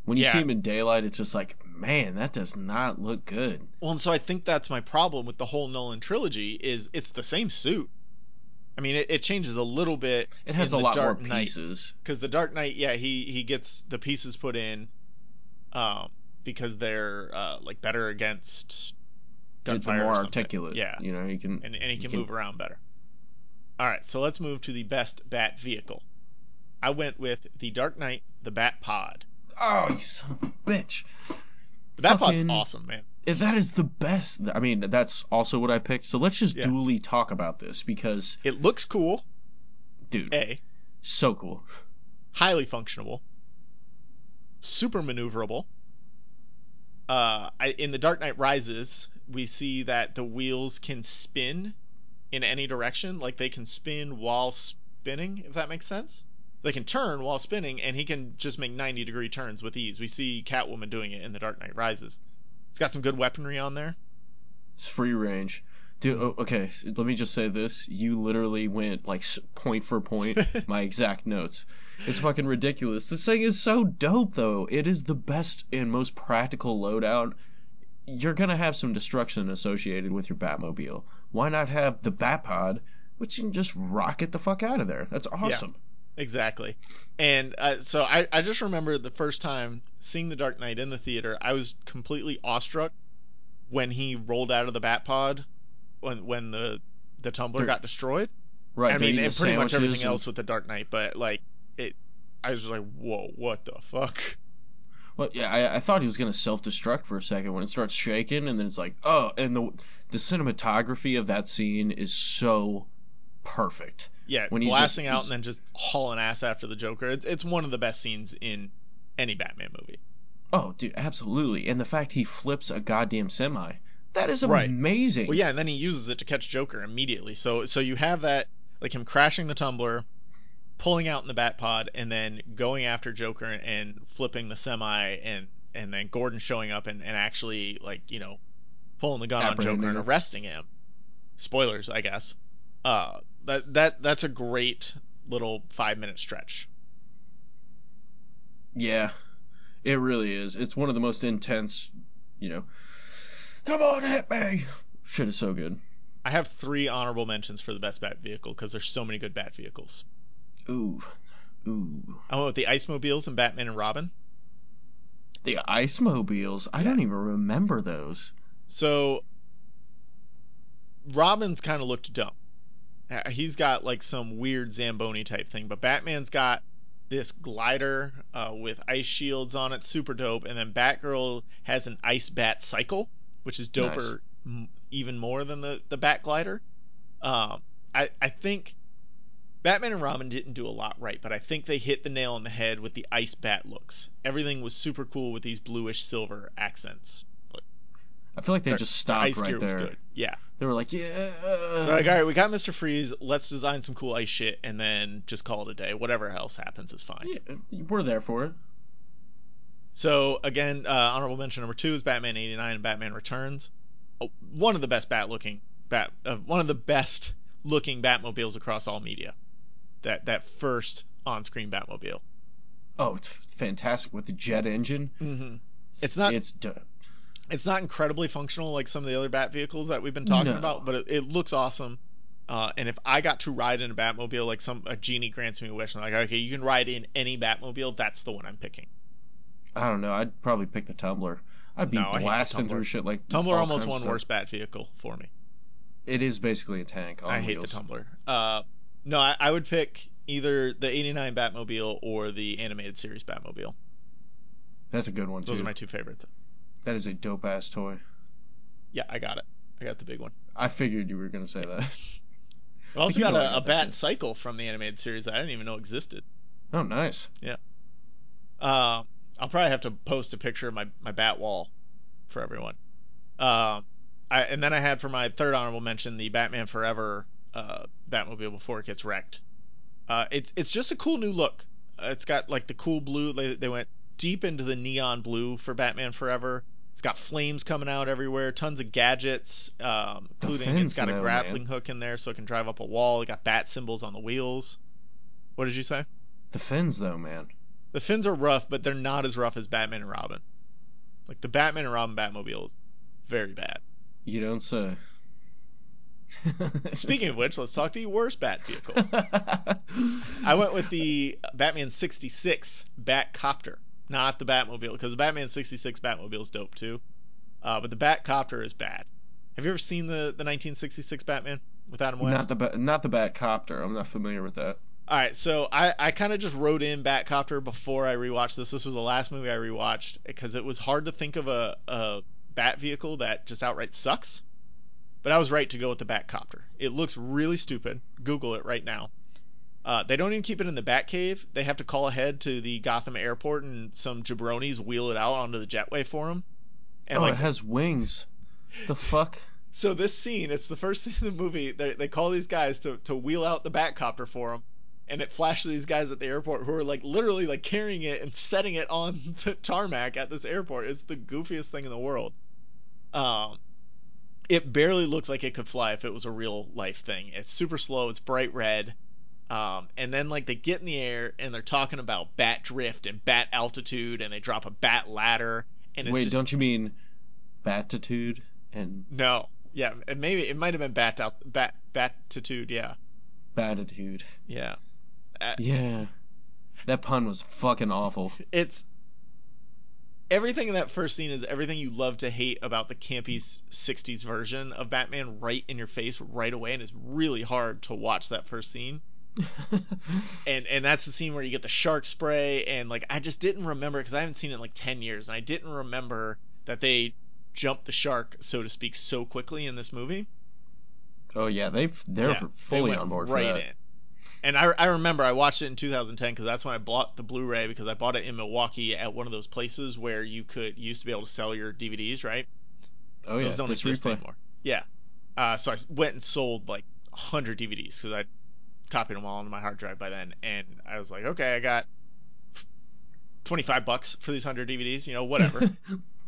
When you Yeah. see him in daylight, it's just like, man, that does not look good. Well, and so I think that's my problem with the whole Nolan trilogy is it's the same suit. I mean, it, it changes a little bit. It has in a the lot Dark more pieces. because the Dark Knight, yeah, he he gets the pieces put in, um, because they're uh like better against They're gunfire, more or articulate. Yeah, You know, he can. and, and he can can- move around better. All right, so let's move to the best Bat vehicle. I went with the Dark Knight, the Bat Pod. Oh, you son of a bitch. The Bat Pod's awesome, man. If That is the best. I mean, that's also what I picked. So let's just Yeah. duly talk about this because, It looks cool. dude, A, so cool. highly functional, super maneuverable. Uh, I, in the Dark Knight Rises, we see that the wheels can spin in any direction. Like they can spin while spinning, if that makes sense. They can turn while spinning, and he can just make 90 degree turns with ease. We see Catwoman doing it in the Dark Knight Rises. It's got some good weaponry on there. It's free range. Dude, oh, okay, so let me just say this. You literally went like point for point my exact notes. It's fucking ridiculous. This thing is so dope though. It is the best and most practical loadout. You're gonna have some destruction associated with your Batmobile. Why not have the Batpod, which you can just rocket the fuck out of there? That's awesome. Yeah, Exactly. And uh, so I, I just remember the first time seeing The Dark Knight in the theater, I was completely awestruck when he rolled out of the Batpod when when the the tumbler got destroyed. Right. I mean, and pretty much everything and- else with the Dark Knight, but like it I was just like, "Whoa, what the fuck?" Well, yeah, I, I thought he was gonna self-destruct for a second when it starts shaking, and then it's like, oh, and the the cinematography of that scene is so perfect. Yeah, When he's blasting just- out and then just hauling ass after the Joker. It's it's one of the best scenes in any Batman movie. Oh, dude, absolutely. And the fact he flips a goddamn semi, that is Right. amazing. Well, yeah, and then he uses it to catch Joker immediately. So so you have that like him crashing the tumbler, pulling out in the bat pod, and then going after Joker and flipping the semi, and and then Gordon showing up and, and actually like you know pulling the gun on Joker and arresting him. Spoilers, I guess. Uh, that that that's a great little five minute stretch. Yeah, it really is. It's one of the most intense, you know. Come on, hit me. Shit is so good. I have three honorable mentions for the best Bat vehicle because there's so many good Bat vehicles. Ooh, ooh. I went with the Ice Mobiles and Batman and Robin. The ice mobiles. I Yeah. don't even remember those. So Robin's kind of looked dumb. Uh, He's got like some weird Zamboni type thing, but Batman's got this glider uh, with ice shields on it, super dope. And then Batgirl has an ice bat cycle, which is doper m- even more than the the Bat glider. Um, I I think Batman and Robin didn't do a lot right, but I think they hit the nail on the head with the ice bat looks. Everything was super cool with these bluish silver accents. I feel like they Their- just the stopped ice right gear was there. good. Yeah. They were like, yeah. They're like, all right, we got Mr. Freeze. Let's design some cool ice shit, and then just call it a day. Whatever else happens is fine. Yeah, we're there for it. So again, uh, honorable mention number two is Batman '89 and Batman Returns. Oh, one of the best bat looking bat, uh, one of the best looking Batmobiles across all media. That that first on screen Batmobile. Oh, it's fantastic with the jet engine. Mm-hmm. It's not It's d- it's not incredibly functional like some of the other Bat vehicles that we've been talking No. about, but it, it looks awesome. Uh, and if I got to ride in a Batmobile, like some a genie grants me a wish, and like, okay, you can ride in any Batmobile, that's the one I'm picking. I don't know. I'd probably pick the Tumbler. I'd be No, I hate the blasting through shit like Tumbler almost one worst Bat vehicle for me. It is basically a tank. I hate wheels. the Tumbler. Uh, no, I, I would pick either the '89 Batmobile or the animated series Batmobile. That's a good one Too. Those are my two favorites. That is a dope ass toy. Yeah, I got it. I got the big one. I figured you were gonna say that. I also got a, a, a got that Bat. Cycle from the animated series that I didn't even know existed. Oh, nice. Yeah. Uh, I'll probably have to post a picture of my, my bat wall for everyone. Um, I, and then I had for my third honorable mention the Batman Forever uh, Batmobile before it gets wrecked. Uh, it's it's just a cool new look. Uh, it's got like the cool blue. They, they went deep into the neon blue for Batman Forever. It's got flames coming out everywhere, tons of gadgets, um, including it's got a grappling man. hook in there so it can drive up a wall. It got bat symbols on the wheels. What did you say? The fins, though, man. The fins are rough, but they're not as rough as Batman and Robin. Like the Batman and Robin Batmobile is very bad. You don't say. Speaking of which, let's talk the worst Bat vehicle. I went with the Batman 66 Batcopter, not the Batmobile, because the Batman 66 Batmobile is dope too. Uh, but the Batcopter is bad. Have you ever seen the, the 1966 Batman with Adam West? not the ba- not the Batcopter. I'm not familiar with that. All right, so I, I kind of just wrote in Batcopter before I rewatched this. This was the last movie I rewatched because it was hard to think of a, a Bat vehicle that just outright sucks. But I was right to go with the Batcopter. It looks really stupid. Google it right now. Uh, they don't even keep it in the Batcave. They have to call ahead to the Gotham airport and some jabronis wheel it out onto the jetway for them. And oh, like it has wings. The fuck? so this scene, it's the first scene in the movie. They, they call these guys to, to wheel out the Batcopter for them, and it flashes these guys at the airport who are like literally like carrying it and setting it on the tarmac at this airport. It's the goofiest thing in the world. Um, it barely looks like it could fly if it was a real life thing. It's super slow. It's bright red. Um, and then like they get in the air and they're talking about bat drift and bat altitude, and they drop a bat ladder. And it's Wait, just, don't you mean Batitude and no, yeah, and maybe it might have been bat out bat batitude. Yeah, Batitude? yeah. Uh, Yeah. That pun was fucking awful. it's everything in that first scene is everything you love to hate about the campy 60s version of Batman right in your face right away and it's really hard to watch that first scene and and that's the scene where you get the shark spray and like I just didn't remember because I haven't seen it in like 10 years and I didn't remember that they jumped the shark so to speak so quickly in this movie oh yeah, they they're Yeah, they fully went on board right that. in. And I, I remember I watched it in 2010 because that's when I bought the Blu-ray because I bought it in Milwaukee at one of those places where you could used to be able to sell your DVDs, right? Oh yeah, Those don't exist Replay. anymore. Yeah. Uh, so I went and sold like 100 DVDs because I copied them all onto my hard drive by then, and I was like, okay, I got 25 bucks for these 100 DVDs, you know, whatever.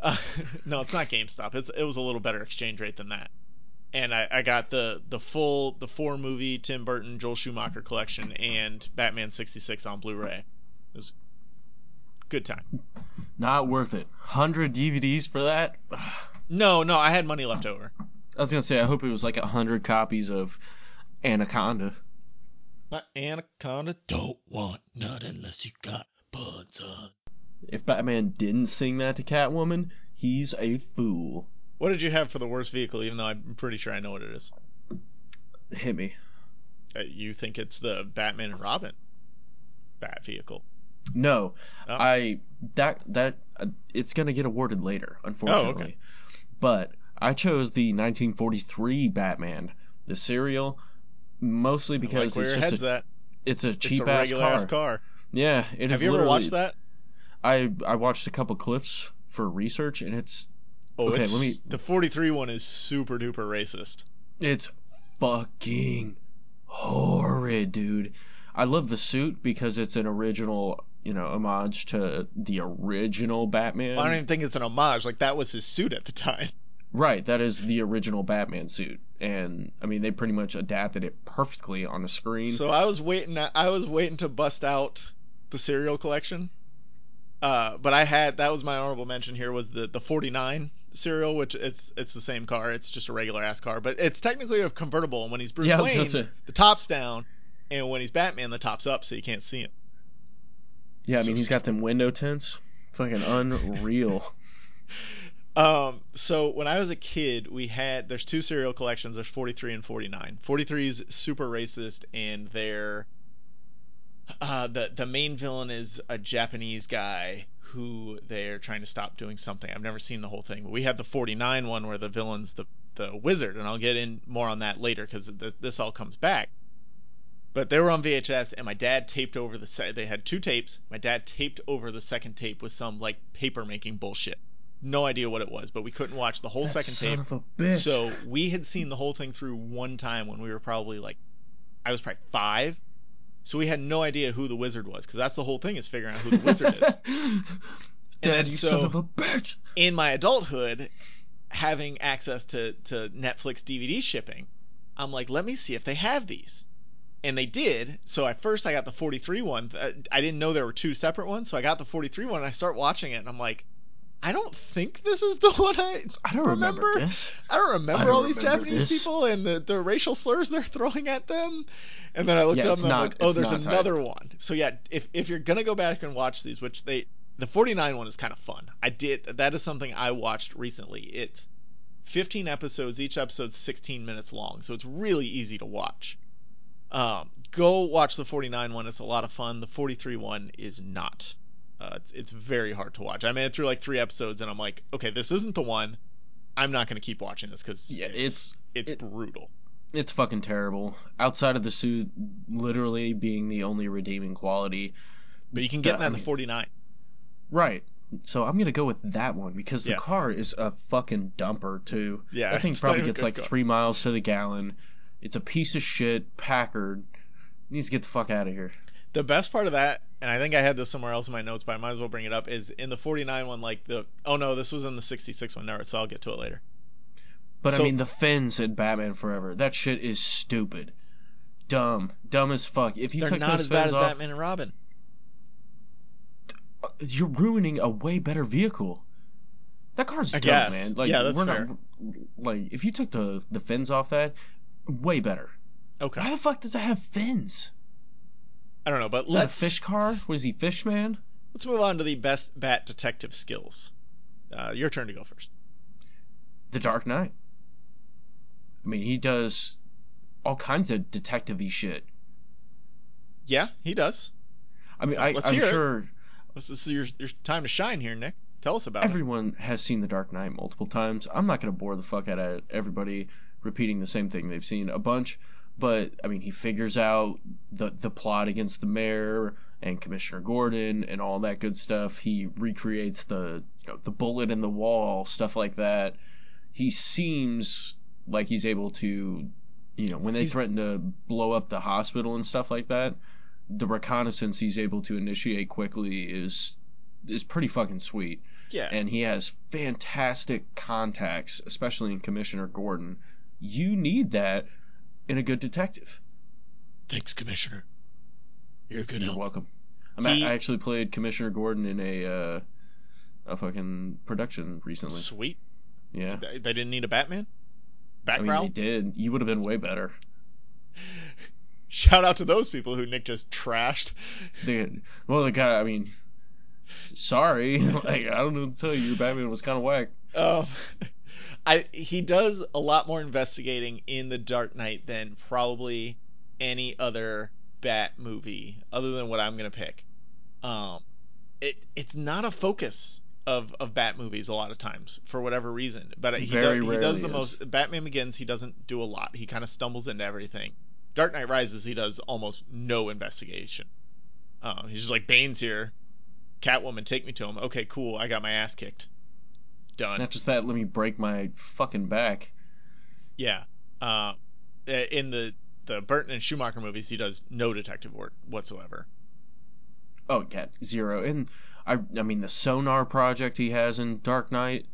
Uh, no, it's not GameStop. It's it was a little better exchange rate than that. And I, I got the the full the four movie Tim Burton Joel Schumacher collection and Batman 66 on Blu-ray. It was good time. Not worth it. Hundred DVDs for that? No, no, I had money left over. I was gonna say I hope it was like a hundred copies of Anaconda. My Anaconda. Don't want none unless you got buds on. If Batman didn't sing that to Catwoman, he's a fool. What did you have for the worst vehicle? Even though I'm pretty sure I know what it is. Hit me. Uh, you think it's the Batman and Robin Bat vehicle? No, Oh. I that that uh, it's gonna get awarded later, unfortunately. Oh, okay. But I chose the 1943 Batman, the serial, mostly because like it's just a, at. it's a It's cheap a ass car. ass car. Yeah, it is Have you ever watched that? I I watched a couple clips for research, and it's Oh, Okay, let me- the 43 one is super duper racist. It's fucking horrid, dude. I love the suit because it's an original, you know, homage to the original Batman. I don't even think it's an homage. Like that was his suit at the time. Right, that is the original Batman suit, and I mean they pretty much adapted it perfectly on the screen. So I was waiting. I was waiting to bust out the serial collection. Uh, but I had that was my honorable mention here was the the 49 cereal, which it's it's the same car. It's just a regular ass car, but it's technically a convertible. And when he's Bruce Yeah, I was gonna Wayne, the top's down, and when he's Batman, the top's up, so you can't see him. yeah, I so mean he's got them window tints, fucking unreal. Um, so when I was a kid, we had there's two serial collections. There's 43 and 49. 43 is super racist, and they're uh, the the main villain is a Japanese guy who they're trying to stop doing something. I've never seen the whole thing, but we have the 49 one where the villain's the the wizard, and I'll get in more on that later because th- this all comes back. But they were on VHS, and my dad taped over the se- they had two tapes. My dad taped over the second tape with some like paper making bullshit. No idea what it was, but we couldn't watch the whole That second son tape. of a bitch. So we had seen the whole thing through one time when we were probably like, I was probably five. So we had no idea who the wizard was, because that's the whole thing is figuring out who the wizard is. Dad, then you so- son of a bitch. In my adulthood, having access to, to Netflix DVD shipping, I'm like, let me see if they have these. And they did. So at first I got the 43 one. Uh, I didn't know there were two separate ones. So I got the 43 one and I start watching it and I'm like, I don't think this is the one I I don't remember, remember. this. I don't remember I don't all these remember Japanese this. people and the, the racial slurs they're throwing at them. And then I looked Yeah, it up and I'm like, oh, there's not tight. another one. So yeah, if if you're gonna go back and watch these, which they the 49 one is kind of fun. I did that is something I watched recently. It's 15 episodes. Each episode's 16 minutes long, so it's really easy to watch. Um, go watch the 49 one. It's a lot of fun. The 43 one is not. Uh, it's it's very hard to watch. I made it through like three episodes, and I'm like, okay, this isn't the one. I'm not gonna keep watching this because Yeah, it's it's it- brutal. It's fucking terrible. Outside of the suit literally being the only redeeming quality. But you can get that I in the 49. Right. So I'm gonna go with that one because the Yeah. car is a fucking dumper too. Yeah, that thing probably gets like car. three miles to the gallon. It's a piece of shit. Packard needs to get the fuck out of here. The best part of that, and I think I had this somewhere else in my notes, but I might as well bring it up, is in the 49 one, like the oh no, this was in the 66 one, no, so I'll get to it later. But So- I mean, the fins in Batman Forever. That shit is stupid, dumb, dumb as fuck. If you They're took not those as bad as off, Batman and Robin. you're ruining a way better vehicle. That car's I dumb, guess. man. Like, Yeah, that's we're fair. not like if you took the the fins off that, way better. Okay, Why the fuck does it have fins? I don't know, but Is let's fish car? Was he fish man? let's move on to the best Bat detective skills. Uh, your turn to go first. The Dark Knight. I mean, he does all kinds of detective-y shit. Yeah, he does. I mean, I, Let's I'm hear it. sure This is your your time to shine here, Nick. Tell us about it. everyone has seen The Dark Knight multiple times. I'm not going to bore the fuck out of everybody repeating the same thing they've seen a bunch, but I mean, he figures out the the plot against the mayor and Commissioner Gordon and all that good stuff. He recreates the you know the bullet in the wall, stuff like that. He seems like he's able to, you know, when they He's- threaten to blow up the hospital and stuff like that, the reconnaissance he's able to initiate quickly is is pretty fucking sweet Yeah, and he has fantastic contacts, especially in Commissioner Gordon. You need that in a good detective. Thanks, Commissioner. You're good You're help. welcome. I, He- I actually played Commissioner Gordon in a uh, a fucking production recently. sweet. Yeah, They, they didn't need a Batman. I mean they did. You would have been way better. Shout out to those people who Nick just trashed. They, well, the guy. I mean, sorry. like I don't know what to tell you. Your Batman was kind of whack. Um, I he does a lot more investigating in the Dark Knight than probably any other Bat movie, other than what I'm gonna pick. Um, it it's not a focus of of Bat movies a lot of times for whatever reason, but he Very does he does the is. most. Batman Begins he doesn't do a lot. He kind of stumbles into everything. Dark Knight Rises he does almost no investigation. Um, he's just like Bane's here, Catwoman, take me to him. Okay, cool. I got my ass kicked. Done. Not just that, let me break my fucking back. Yeah. Uh, in the the Burton and Schumacher movies, he does no detective work whatsoever. Oh yeah, zero. And I I mean the sonar project he has in Dark Knight.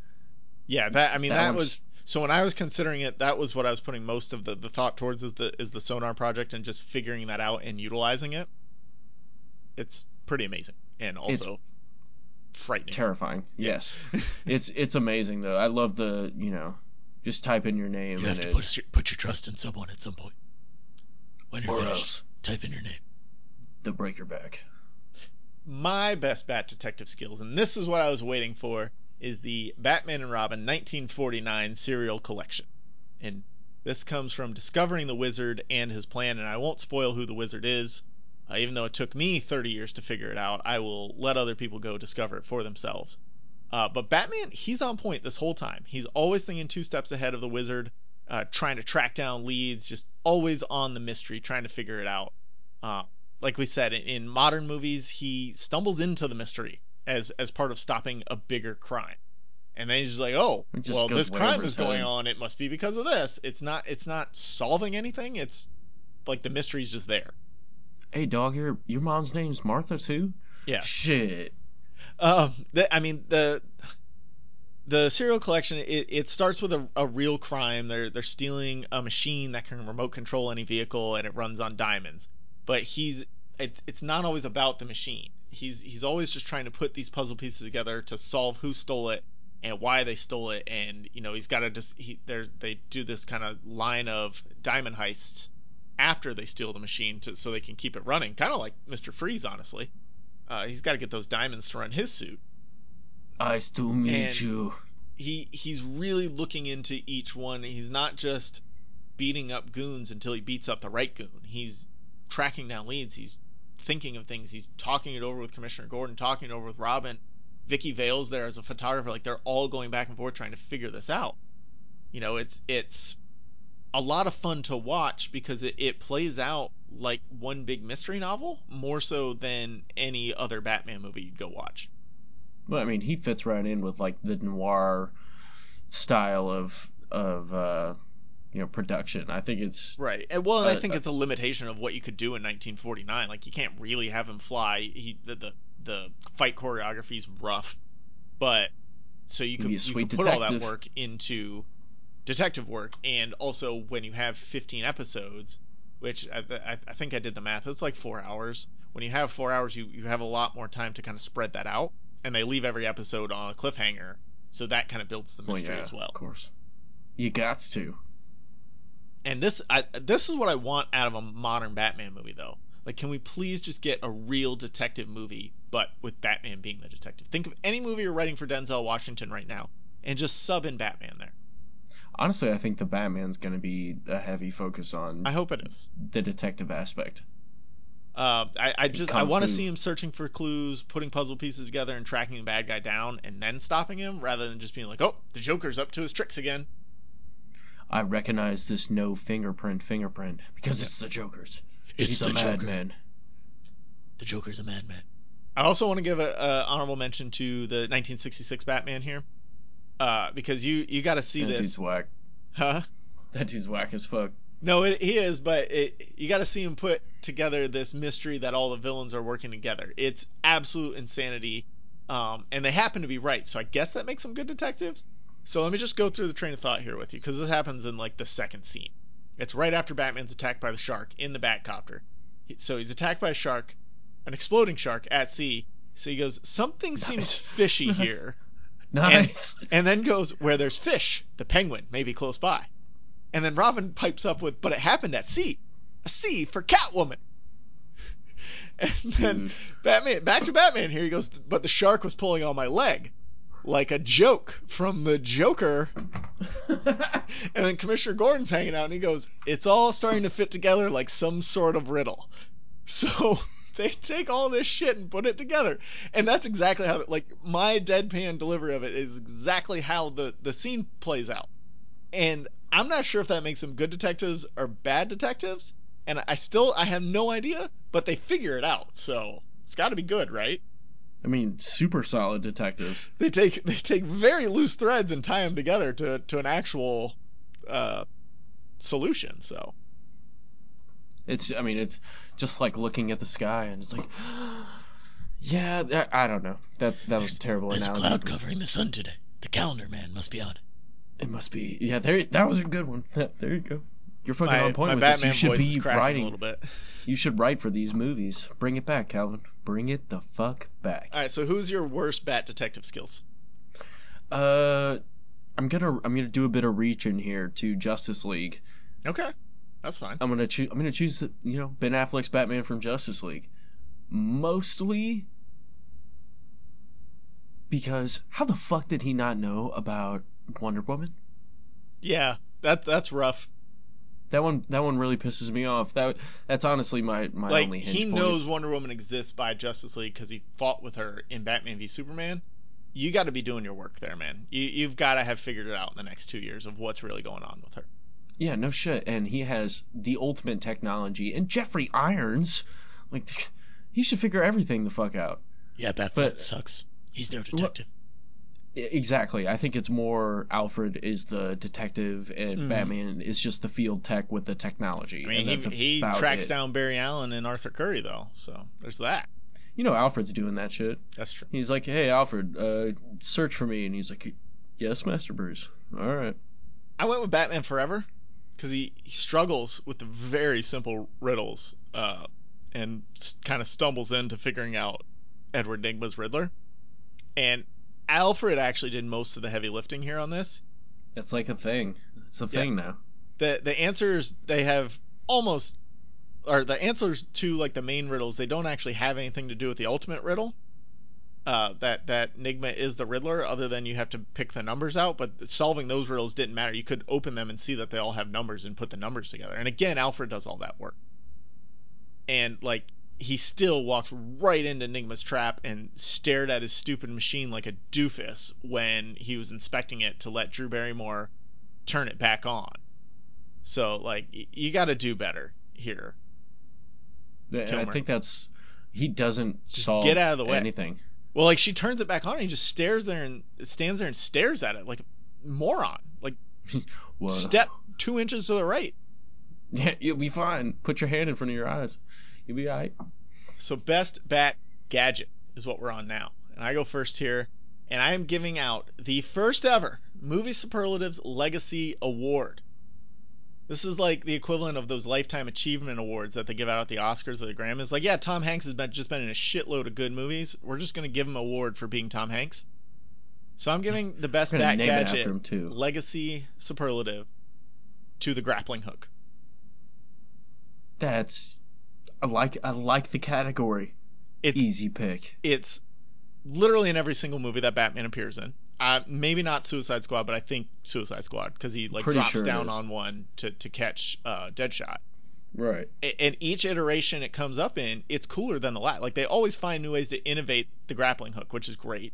Yeah, that I mean That that, was so when I was considering it, that was what I was putting most of the, the thought towards is the is the sonar project and just figuring that out and utilizing it. It's pretty amazing and also frightening. Terrifying. Yes. it's it's amazing though. I love the you know, just type in your name You have to it, put your, put your trust in someone at some point. When you're or finished, else type in your name. they'll break your back. My best bat detective skills, and this is what I was waiting for, is the Batman and Robin 1949 serial collection. And this comes from discovering the wizard and his plan, and I won't spoil who the wizard is. Uh, even though it took me 30 years to figure it out, I will let other people go discover it for themselves. Uh, but Batman, he's on point this whole time. He's always thinking two steps ahead of the wizard, uh, trying to track down leads, just always on the mystery, trying to figure it out. Uh, like we said, in, in modern movies, he stumbles into the mystery as as part of stopping a bigger crime, and then he's just like, oh, just well, this crime is going on. It must be because of this. It's not. It's not solving anything. It's like the mystery's just there. Hey dog, your your mom's name's Martha too? Yeah. Shit. Um, I mean the the serial collection it, it starts with a, a real crime. They're they're stealing a machine that can remote control any vehicle and it runs on diamonds. But he's it's it's not always about the machine. He's he's always just trying to put these puzzle pieces together to solve who stole it and why they stole it. And you know he's got to just he they they do this kind of line of diamond heists after they steal the machine to so they can keep it running, kind of like Mr. Freeze, honestly. Uh, he's got to get those diamonds to run his suit. Nice to meet And- you. He he's really looking into each one. He's not just beating up goons until he beats up the right goon. He's tracking down leads. He's thinking of things. He's talking it over with Commissioner Gordon, talking it over with Robin. Vicki Vale's there as a photographer. Like they're all going back and forth trying to figure this out. You know, it's it's a lot of fun to watch because it, it plays out like one big mystery novel more so than any other Batman movie you'd go watch. Well, I mean, he fits right in with like the noir style of of uh, you know production. I think it's Right. And well, and I Uh, think uh, it's a limitation of what you could do in 1949. Like you can't really have him fly. He the the, the fight choreography is rough, but so you Can could you could put all that work into detective work, and also when you have 15 episodes, which I, I, I think I did the math, it's like four hours. When you have four hours, you you have a lot more time to kind of spread that out, and they leave every episode on a cliffhanger, so that kind of builds the well, mystery yeah, as well. of course. You got to. And this I, this is what I want out of a modern Batman movie though. Like can we please just get a real detective movie but with Batman being the detective? Think of any movie you're writing for Denzel Washington right now and just sub in Batman there. Honestly, I think the Batman's going to be a heavy focus on I hope it is. the detective aspect. Uh, I, I just I want to see him searching for clues, putting puzzle pieces together, and tracking the bad guy down, and then stopping him, rather than just being like, "Oh, the Joker's up to his tricks again." I recognize this no fingerprint fingerprint because it's the Joker's. It's He's the a Joker. madman. The Joker's a madman. I also want to give a, a honorable mention to the 1966 Batman here, uh, because you you got to see That this, dude's whack. huh? That dude's whack as fuck. No, it, he is, but it, you got to see him put together this mystery that all the villains are working together. It's absolute insanity, um, and they happen to be right. So I guess that makes them good detectives. So let me just go through the train of thought here with you, because this happens in like the second scene. It's right after Batman's attacked by the shark in the Batcopter. So he's attacked by a shark, an exploding shark at sea. So he goes, something seems fishy here Nice. and then goes where there's fish, the penguin may be close by. And then Robin pipes up with, but it happened at sea. A sea for Catwoman. And then Dude. Batman, back to Batman here, he goes, but the shark was pulling on my leg. Like a joke from the Joker. And then Commissioner Gordon's hanging out and he goes, it's all starting to fit together like some sort of riddle. So they take all this shit and put it together. And that's exactly how, like, my deadpan delivery of it is exactly how the, the scene plays out. And I'm not sure if that makes them good detectives or bad detectives. And I still, I have no idea, but they figure it out. So it's got to be good, right? I mean, super solid detectives. They take they take very loose threads and tie them together to to an actual uh, solution. So It's, I mean, it's just like looking at the sky and it's like, yeah, I I don't know. That that was a terrible There's a analogy. cloud covering the sun today. The calendar man must be on it. It must be, yeah. There, that was a good one. there you go. You're fucking my, on point my with Batman this. You should voice be writing. a little bit. You should write for these movies. Bring it back, Calvin. Bring it the fuck back. All right, so who's your worst Bat detective skills? Uh, I'm gonna I'm gonna do a bit of reach in here to Justice League. Okay, that's fine. I'm gonna choose I'm gonna choose you know Ben Affleck's Batman from Justice League, mostly because how the fuck did he not know about Wonder Woman? Yeah, that that's rough. That one that one really pisses me off. That that's honestly my my like only hinge he point. knows Wonder Woman exists by Justice League because he fought with her in Batman v Superman. You got to be doing your work there, man. You you've got to have figured it out in the next two years of what's really going on with her. Yeah, no shit. And he has the ultimate technology. And Jeffrey Irons, like, he should figure everything the fuck out. Yeah, Batfleck But- sucks. He's no detective. Exactly. I think it's more Alfred is the detective and Mhm. Batman is just the field tech with the technology. I mean, he, he tracks it. down Barry Allen and Arthur Curry though, so there's that. You know, Alfred's doing that shit. That's true. He's like, "Hey, Alfred, uh, search for me," and he's like, "Yes, Master Bruce. All right." I went with Batman Forever because he, he struggles with the very simple riddles uh, and s- kind of stumbles into figuring out Edward Nygma's Riddler. And Alfred actually did most of the heavy lifting here on this. It's like a thing. It's a Yeah. thing now. The the answers they have almost or the answers to like the main riddles they don't actually have anything to do with the ultimate riddle. Uh, that that Nygma is the Riddler, other than you have to pick the numbers out. But solving those riddles didn't matter. You could open them and see that they all have numbers and put the numbers together. And again, Alfred does all that work. And like he still walks right into Nygma's trap and stared at his stupid machine like a doofus when he was inspecting it to let Drew Barrymore turn it back on. So like y- you got to do better here. I Kilmer. think that's he doesn't solve get out of the way. anything. Well, like she turns it back on and he just stares there and stands there and stares at it like a moron. Like step two inches to the right. Yeah, you'll be fine. Put your hand in front of your eyes. You'll be alright. So best bat gadget is what we're on now. And I go first here. And I am giving out the first ever Movie Superlatives Legacy Award. This is like the equivalent of those Lifetime Achievement Awards that they give out at the Oscars or the Grammys. Like, yeah, Tom Hanks has been, just been in a shitload of good movies. We're just going to give him an award for being Tom Hanks. So I'm giving the best gonna bat gadget. Legacy Superlative to the grappling hook. That's I like I like the category. It's Easy pick. it's literally in every single movie that Batman appears in. Uh, maybe not Suicide Squad, but I think Suicide Squad because he like Pretty drops sure down on one to to catch uh, Deadshot. Right. And each iteration it comes up in, it's cooler than the last. Like they always find new ways to innovate the grappling hook, which is great.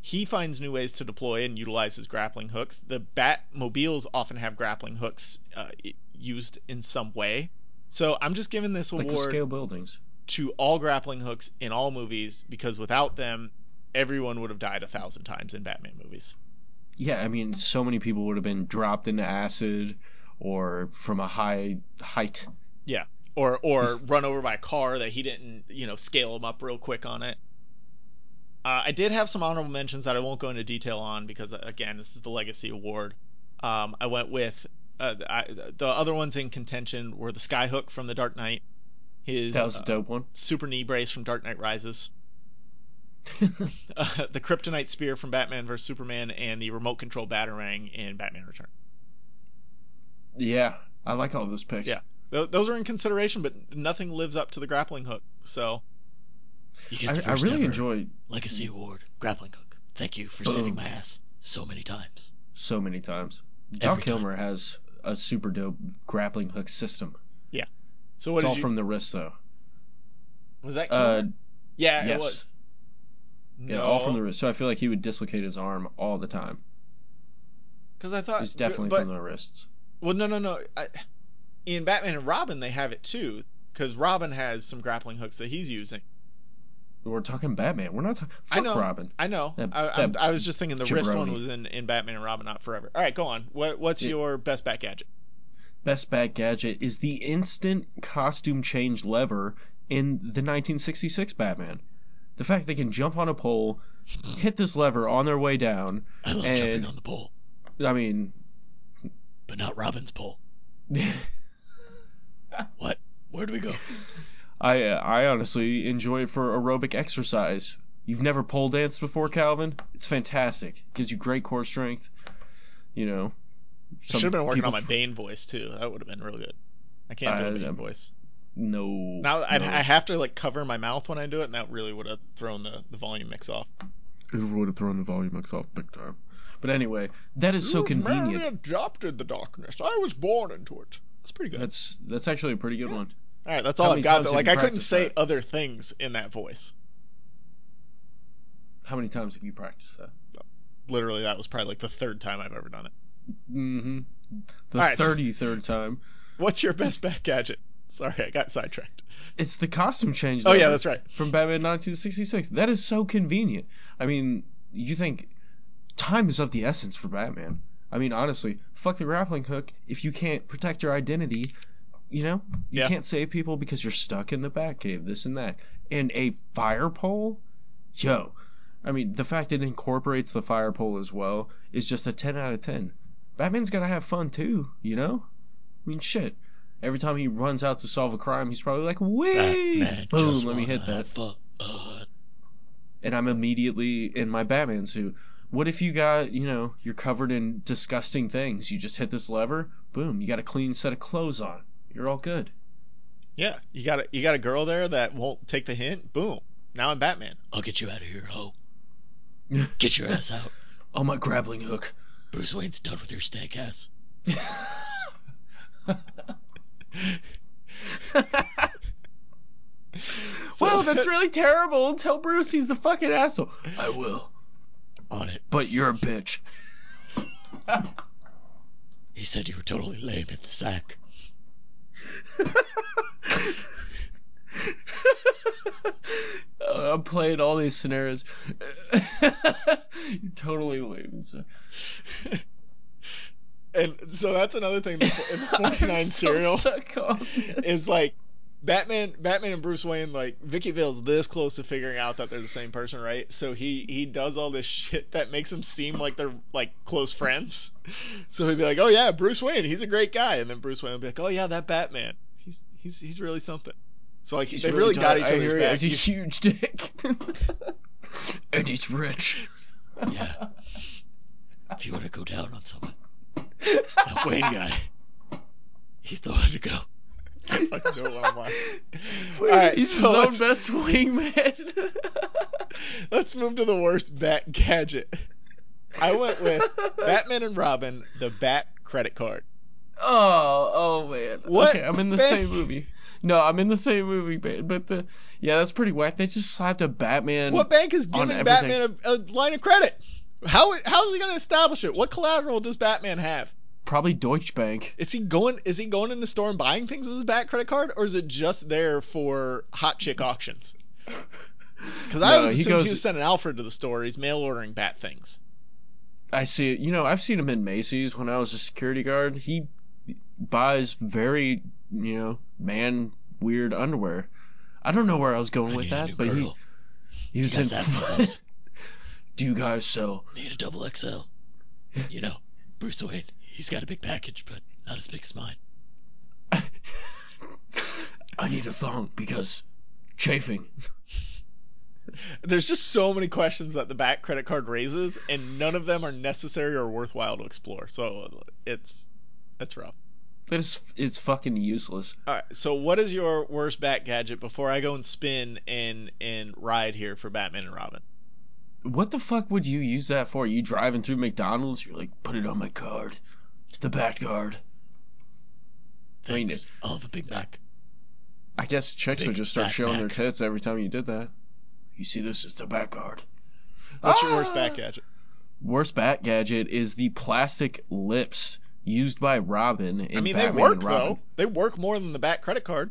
He finds new ways to deploy and utilize his grappling hooks. The Batmobiles often have grappling hooks uh, used in some way. So I'm just giving this Like award scale buildings. to all grappling hooks in all movies because without them, everyone would have died a thousand times in Batman movies. Yeah, I mean, so many people would have been dropped into acid or from a high height. Yeah, or or run over by a car that he didn't, you know, scale them up real quick on it. Uh, I did have some honorable mentions that I won't go into detail on because uh, again, this is the Legacy Award. Um, I went with uh, I, the other ones in contention were the Skyhook from The Dark Knight, his That was uh, a dope one. super knee brace from Dark Knight Rises, uh, the Kryptonite Spear from Batman vs Superman, and the remote control Batarang in Batman Return. yeah, I like all those picks. Yeah. Th- those are in consideration, but nothing lives up to the grappling hook. So You get I, the I really ever enjoy Legacy Award, grappling hook. Thank you for Boom. saving my ass so many times. so many times. Every time. Kilmer has a super dope grappling hook system. Yeah. So what it's all you? from the wrist though. was that? Uh, yeah, it yes. Was. yeah, all from the wrist. So I feel like he would dislocate his arm all the time. Because I thought It's definitely but, from the wrists. Well, no, no, no. I, in Batman and Robin, they have it too. Because Robin has some grappling hooks that he's using. we're talking Batman. We're not talking. I know. Robin. I know. That- I, that I was just thinking the wrist one was in, in Batman and Robin, not Forever. All right, go on. What what's Yeah. your best bat gadget? Best Bat gadget is the instant costume change lever in the 1966 Batman. The fact they can jump on a pole, hit this lever on their way down. I love And- jumping on the pole, I mean, but not Robin's pole. What? Where do we go? I uh, I honestly enjoy it for aerobic exercise. You've never pole danced before, Calvin? It's fantastic. Gives you great core strength. You know. some Should have been working people on my Bane voice too. That would have been really good. I can't do a I- Bane I'm- voice. No. Now I'd, no. I have to like cover my mouth when I do it, and that really would have thrown the, the volume mix off. It would have thrown the volume mix off big time. But anyway, that is so convenient. adopted the darkness. I was born into it. That's pretty good. That's that's actually a pretty good one. All right, that's all I've got. Though. Like I couldn't say that? other things in that voice. How many times have you practiced that? Literally, that was probably like the third time I've ever done it. Mm-hmm. The right, so- thirty-third time. What's your best back gadget? Sorry, I got sidetracked. It's the costume change. Oh yeah, that's right. from Batman 1966. That is so convenient. I mean, you think time is of the essence for Batman. I mean, honestly, fuck the grappling hook. If you can't protect your identity, you know, you Yeah. can't save people because you're stuck in the Batcave, this and that. And a fire pole, yo, I mean, the fact it incorporates the fire pole as well is just a 10 out of 10. Batman's gotta have fun too, you know? I mean, shit. Every time he runs out to solve a crime, he's probably like, "Wee!" Boom, let me hit that and I'm immediately in my Batman suit. What if you got, you know, you're covered in disgusting things? You just hit this lever, boom, you got a clean set of clothes on. You're all good. Yeah, you got a, you got a girl there that won't take the hint. Boom. Now I'm Batman. I'll get you out of here, ho. Get your ass out. On my grappling hook. Bruce Wayne's done with your stank ass. well, that's really terrible. Tell Bruce he's the fucking asshole. I will. On it. But you're a bitch. He said you were totally lame at the sack. Uh, I'm playing all these scenarios. you're totally lame. So. And so that's another thing. In the 49 I'm so serial stuck on this. is like Batman, Batman and Bruce Wayne. Like Vicki Vale's this close to figuring out that they're the same person, right? So he he does all this shit that makes him seem like they're like close friends. So he'd be like, "Oh yeah, Bruce Wayne, he's a great guy," and then Bruce Wayne would be like, "Oh yeah, that Batman, he's he's he's really something." So like He's they really, got tight. each other's back. has a huge dick. and he's rich. Yeah. if you want to go down on someone, that Wayne guy, he's the one to go. I fucking know what I'm like. Wait, All right, he's so his own best wingman. Let's move to the worst bat gadget. I went with Batman and Robin, the Bat credit card. oh, oh man. What? Okay, I'm in the same movie. No, I'm in the same movie. But the yeah, that's pretty whack. They just slapped a Batman. What bank is giving. Batman a, a line of credit? How how's he gonna establish it? What collateral does Batman have? Probably Deutsche Bank. Is he going is he going in the store and buying things with his Bat credit card, or is it just there for hot chick auctions? Because I No, was he assuming he goes- was sending Alfred to the store. He's mail ordering Bat things. I see it. You know, I've seen him in Macy's when I was a security guard. He buys very, you know, man weird underwear. I don't know where I was going I with that, but he he was in. Do you guys sell? Need a double XL. You know, Bruce Wayne, he's got a big package, but not as big as mine. I need a thong because chafing. There's just so many questions that the Bat credit card raises, and none of them are necessary or worthwhile to explore. So it's it's rough. But It's it's fucking useless. All right. So what is your worst Bat gadget before I go and spin and and ride here for Batman and Robin? What the fuck would you use that for? You driving through McDonald's? You're like, put it on my card, the Bat card. I mean, Thanks. I'll have a Big Mac. I guess chicks Big would just start Bat showing their Mac. tits every time you did that. You see this? is the Bat card. What's your worst Ah! Bat gadget? Worst Bat gadget is the plastic lips used by Robin. In I mean, Batman they work though. They work more than the Bat credit card.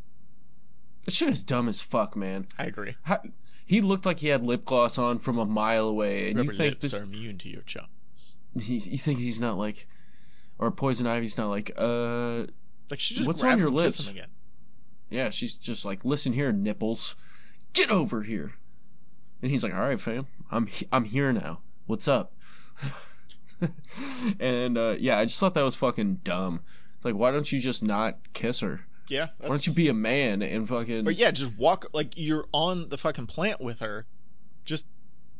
That shit is dumb as fuck, man. I agree. How, He looked like he had lip gloss on from a mile away, and Rubber you think lips this, are immune to your charms. he, you think he's not like, or Poison Ivy's not like, uh, Like she just What's on your him and kiss lips? again. yeah, she's just like, listen here, nipples, get over here, and he's like, all right, fam, I'm he- I'm here now. What's up? and uh, yeah, I just thought that was fucking dumb. It's like, why don't you just not kiss her? Yeah. Why don't you be a man and fucking? Or yeah, just walk like you're on the fucking plant with her. Just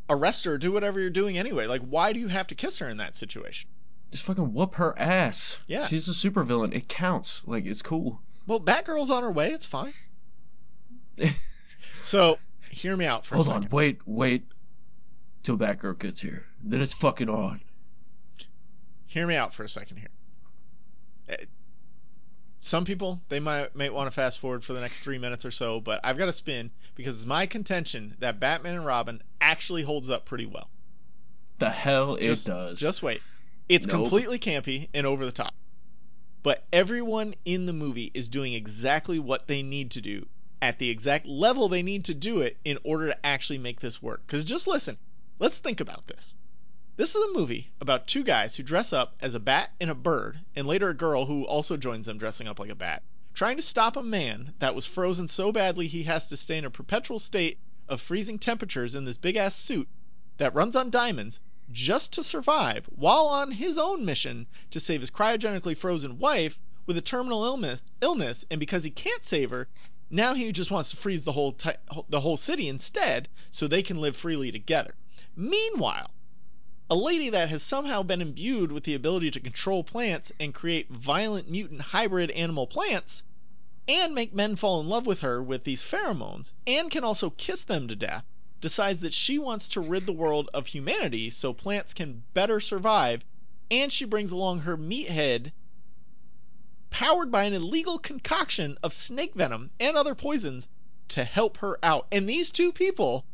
arrest her, do whatever you're doing anyway. Like why do you have to kiss her in that situation? Just fucking whoop her ass. Yeah. She's a supervillain. It counts. Like it's cool. Well, Batgirl's on her way. It's fine. so, hear me out for Hold a on, second. wait, wait. Till Batgirl gets here. Then it's fucking on. Hear me out for a second here. Eh, Some people they might might want to fast forward for the next three minutes or so, but I've got to spin because it's my contention that Batman and Robin actually holds up pretty well. The hell Just- it does. Just wait. It's Nope. completely campy and over the top. But everyone in the movie is doing exactly what they need to do at the exact level they need to do it in order to actually make this work. Because just listen, let's think about this. This is a movie about two guys who dress up as a bat and a bird, and later a girl who also joins them dressing up like a bat, trying to stop a man that was frozen so badly he has to stay in a perpetual state of freezing temperatures in this big ass suit that runs on diamonds just to survive while on his own mission to save his cryogenically frozen wife with a terminal illness illness and because he can't save her now he just wants to freeze the whole ti- the whole city instead so they can live freely together. Meanwhile a lady that has somehow been imbued with the ability to control plants and create violent mutant hybrid animal plants and make men fall in love with her with these pheromones and can also kiss them to death decides that she wants to rid the world of humanity so plants can better survive, and she brings along her meathead powered by an illegal concoction of snake venom and other poisons to help her out. And these two people,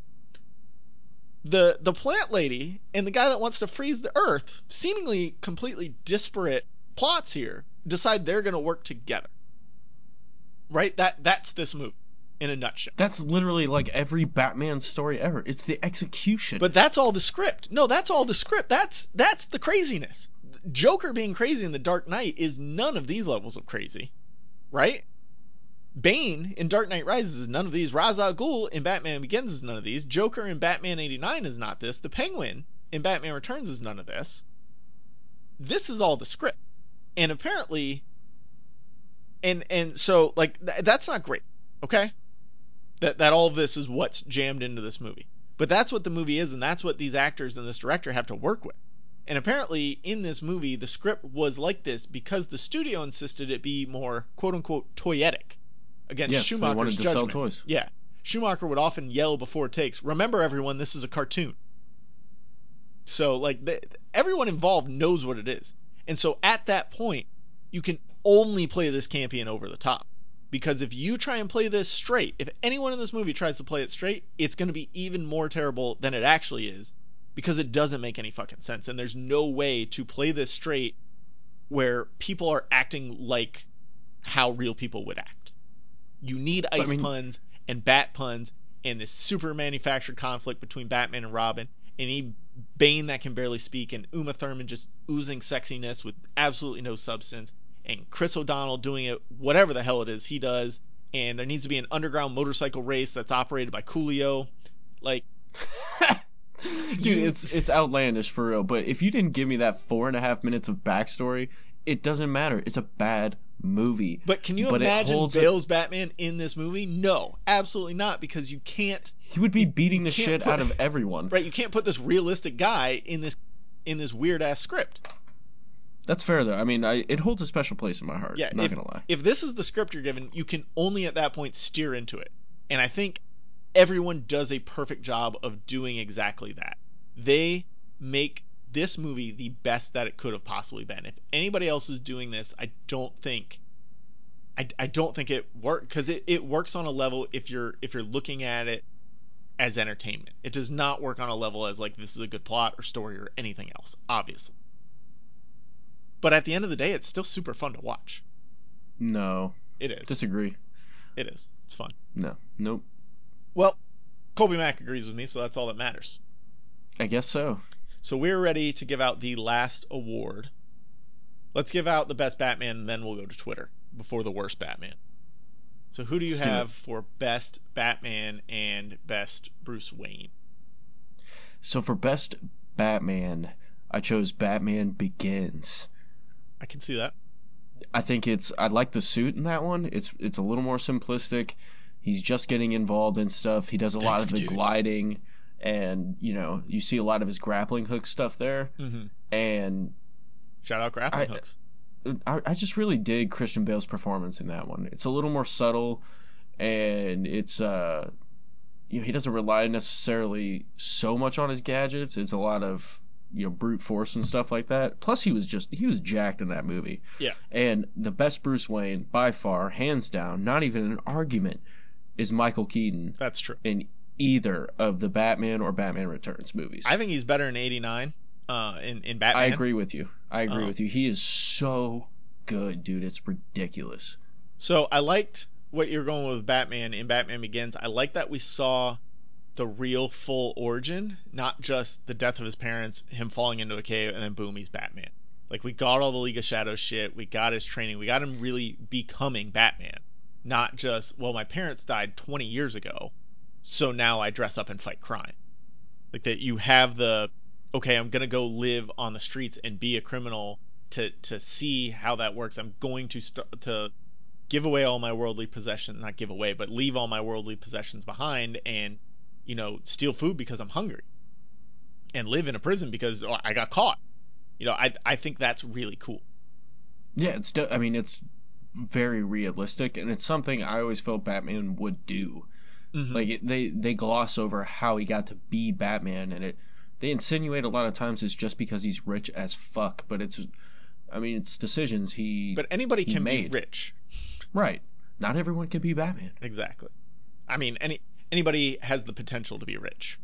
the the plant lady and the guy that wants to freeze the earth, seemingly completely disparate plots here, decide they're going to work together. Right? That that's this movie in a nutshell. That's literally like every Batman story ever. It's the execution. But that's all the script. No, that's all the script. That's that's the craziness. Joker being crazy in the Dark Knight is none of these levels of crazy, right? Bane in Dark Knight Rises is none of these. Ra's al Ghul in Batman Begins is none of these. Joker in Batman 89 is not this. The Penguin in Batman Returns is none of this. This is all the script. And apparently and and so like th- that's not great, okay? That that all of this is what's jammed into this movie. But that's what the movie is, and that's what these actors and this director have to work with. And apparently, in this movie, the script was like this because the studio insisted it be more "quote unquote" toyetic against yes, they Schumacher's wanted to judgment. sell toys. Yeah, Schumacher would often yell before takes, "Remember, everyone, this is a cartoon." So, like, the, everyone involved knows what it is, and so at that point, you can only play this campy and over the top. Because if you try and play this straight, if anyone in this movie tries to play it straight, it's going to be even more terrible than it actually is because it doesn't make any fucking sense. And there's no way to play this straight where people are acting like how real people would act. You need I ice mean- puns and bat puns and this super manufactured conflict between Batman and Robin and he Bane that can barely speak and Uma Thurman just oozing sexiness with absolutely no substance and Chris O'Donnell doing it whatever the hell it is he does and there needs to be an underground motorcycle race that's operated by Coolio like Dude, it's it's outlandish for real. But if you didn't give me that four and a half minutes of backstory, it doesn't matter. It's a bad movie. But can you But imagine holds a- Bale's Batman in this movie? No, absolutely not, because you can't. He would be beating the shit put- out of everyone. Right, you can't put this realistic guy in this in this weird ass script. That's fair though. I mean, I, it holds a special place in my heart. Yeah, not if, gonna lie. if this is the script you're given, you can only at that point steer into it. And I think everyone does a perfect job of doing exactly that. They make this movie the best that it could have possibly been. If anybody else is doing this, I don't think I, I don't think it works because it, it works on a level if you're if you're looking at it as entertainment. It does not work on a level as like this is a good plot or story or anything else, obviously. But at the end of the day, it's still super fun to watch. No, It is. disagree. It is. It's fun. No, nope. Well, Colby Mack agrees with me, so that's all that matters. I guess so. So we're ready to give out the last award. Let's give out the best Batman, and then we'll go to Twitter before the worst Batman. So who do you Let's have for best Batman and best Bruce Wayne? So for best Batman, I chose Batman Begins. I can see that. I think it's I like the suit in that one. It's it's a little more simplistic. He's just getting involved in stuff. He does a lot Thanks, of the dude. gliding and you know, you see a lot of his grappling hook stuff there Mm-hmm. and Shout out grappling I- hooks. I, I just really dig Christian Bale's performance in that one. It's a little more subtle, and it's uh, you know, he doesn't rely necessarily so much on his gadgets. It's a lot of you know brute force and stuff like that. Plus, he was just he was jacked in that movie. Yeah. And the best Bruce Wayne by far, hands down, not even an argument, is Michael Keaton That's true. in either of the Batman or Batman Returns movies. I think he's better in '89 uh, in in Batman. I agree with you. I agree Oh. with you. He is so good, dude. It's ridiculous. So I liked what you're going with Batman in Batman Begins. I like that we saw the real full origin, not just the death of his parents, him falling into a cave, and then boom, he's Batman. Like we got all the League of Shadows shit, we got his training, we got him really becoming Batman. Not just, well, my parents died 20 years ago, so now I dress up and fight crime. Like that you have the okay, I'm gonna go live on the streets and be a criminal to to see how that works. I'm going to st- to give away all my worldly possessions, not give away, but leave all my worldly possessions behind and you know steal food because I'm hungry and live in a prison because oh, I got caught. You know, I I think that's really cool. Yeah, it's. I mean, it's very realistic, and it's something I always felt Batman would do. Mhm. Like it, they they gloss over how he got to be Batman, and it they insinuate a lot of times it's just because he's rich as fuck. But it's, I mean, it's decisions he. but anybody he can be rich. right, not everyone can be Batman. Exactly. I mean, any anybody has the potential to be rich.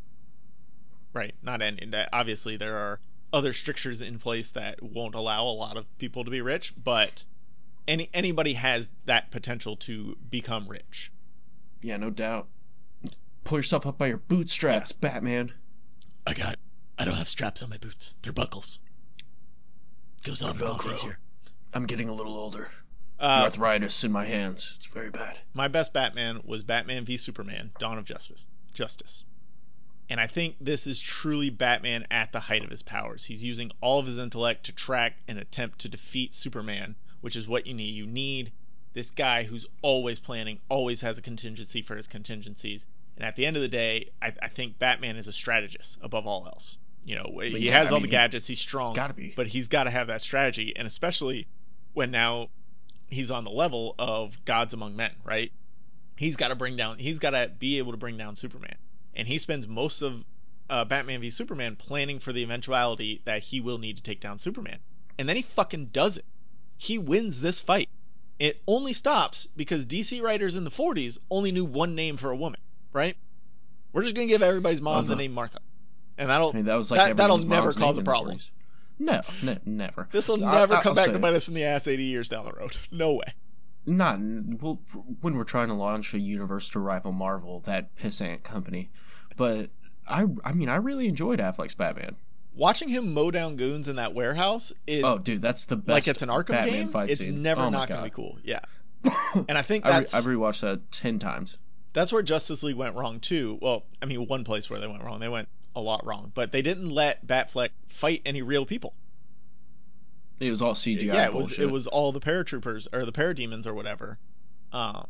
Right. Not any. Obviously, there are other strictures in place that won't allow a lot of people to be rich, but any anybody has that potential to become rich. Yeah, no doubt. Pull yourself up by your bootstraps, Batman. I got. I don't have straps on my boots. They're buckles. Goes on and off easier. I'm getting a little older. Uh, Arthritis in my hands. It's very bad. my best Batman was Batman v Superman: Dawn of Justice. Justice. And I think this is truly Batman at the height of his powers. He's using all of his intellect to track and attempt to defeat Superman, which is what you need. You need this guy who's always planning, always has a contingency for his contingencies. And at the end of the day, I, I think Batman is a strategist above all else. You know, he yeah, has I all mean, the gadgets, he's strong, Gotta be. but he's got to have that strategy, and especially when now he's on the level of gods among men, right? He's got to bring down, he's got to be able to bring down Superman, and he spends most of uh, Batman v Superman planning for the eventuality that he will need to take down Superman, and then he fucking does it. He wins this fight. It only stops because DC writers in the 40s only knew one name for a woman, right? We're just gonna give everybody's mom the Uh-huh. name Martha, and that'll I mean, that was like That- that'll never cause a the problem. 40s. No, never. This will never I- come I'll back to bite us in the ass 80 years down the road. No way. Not well, when we're trying to launch a universe to rival Marvel, that pissant company. But I, I mean, I really enjoyed Affleck's Batman. Watching him mow down goons in that warehouse is oh, dude, that's the best. like it's an Arkham Batman game. Fight It's scene. never oh not going to be cool. Yeah. And I think I re- that's I've rewatched that ten times. that's where Justice League went wrong too. Well, I mean, one place where they went wrong. They went a lot wrong, but they didn't let Batfleck fight any real people. It was all CGI. yeah, it was it was all the paratroopers or the parademons or whatever. Um,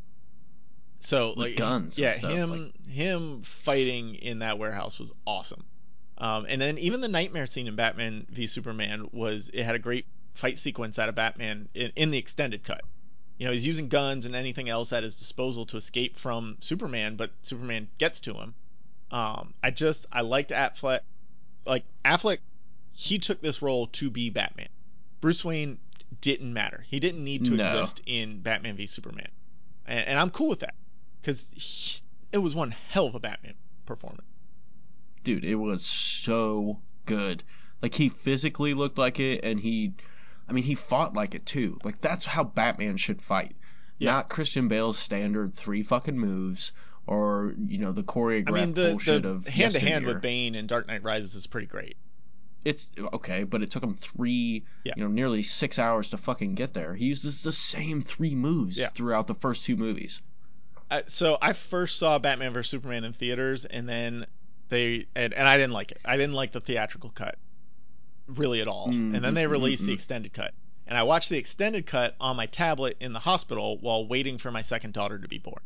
so With like guns and yeah, stuff, him him fighting in that warehouse was awesome. Um, and then even the nightmare scene in Batman v Superman was it had a great fight sequence out of Batman in, in the extended cut. You know, he's using guns and anything else at his disposal to escape from Superman, but Superman gets to him. Um, I just I liked Affleck, like Affleck, he took this role to be Batman. Bruce Wayne didn't matter. He didn't need to No. exist in Batman v Superman, and, and I'm cool with that because it was one hell of a Batman performance. dude, it was so good. Like he physically looked like it, and he, I mean, he fought like it too. Like that's how Batman should fight. Yeah. Not Christian Bale's standard three fucking moves or you know the choreographed I mean, the bullshit the of hand to hand with Bane in Dark Knight Rises is pretty great. It's okay, but it took him three, Yeah. you know, nearly six hours to fucking get there. He uses the same three moves Yeah. throughout the first two movies. Uh, so I first saw Batman vs Superman in theaters, and then they and, and I didn't like it. I didn't like the theatrical cut, really at all. Mm, and then they mm, released mm, the extended cut, and I watched the extended cut on my tablet in the hospital while waiting for my second daughter to be born.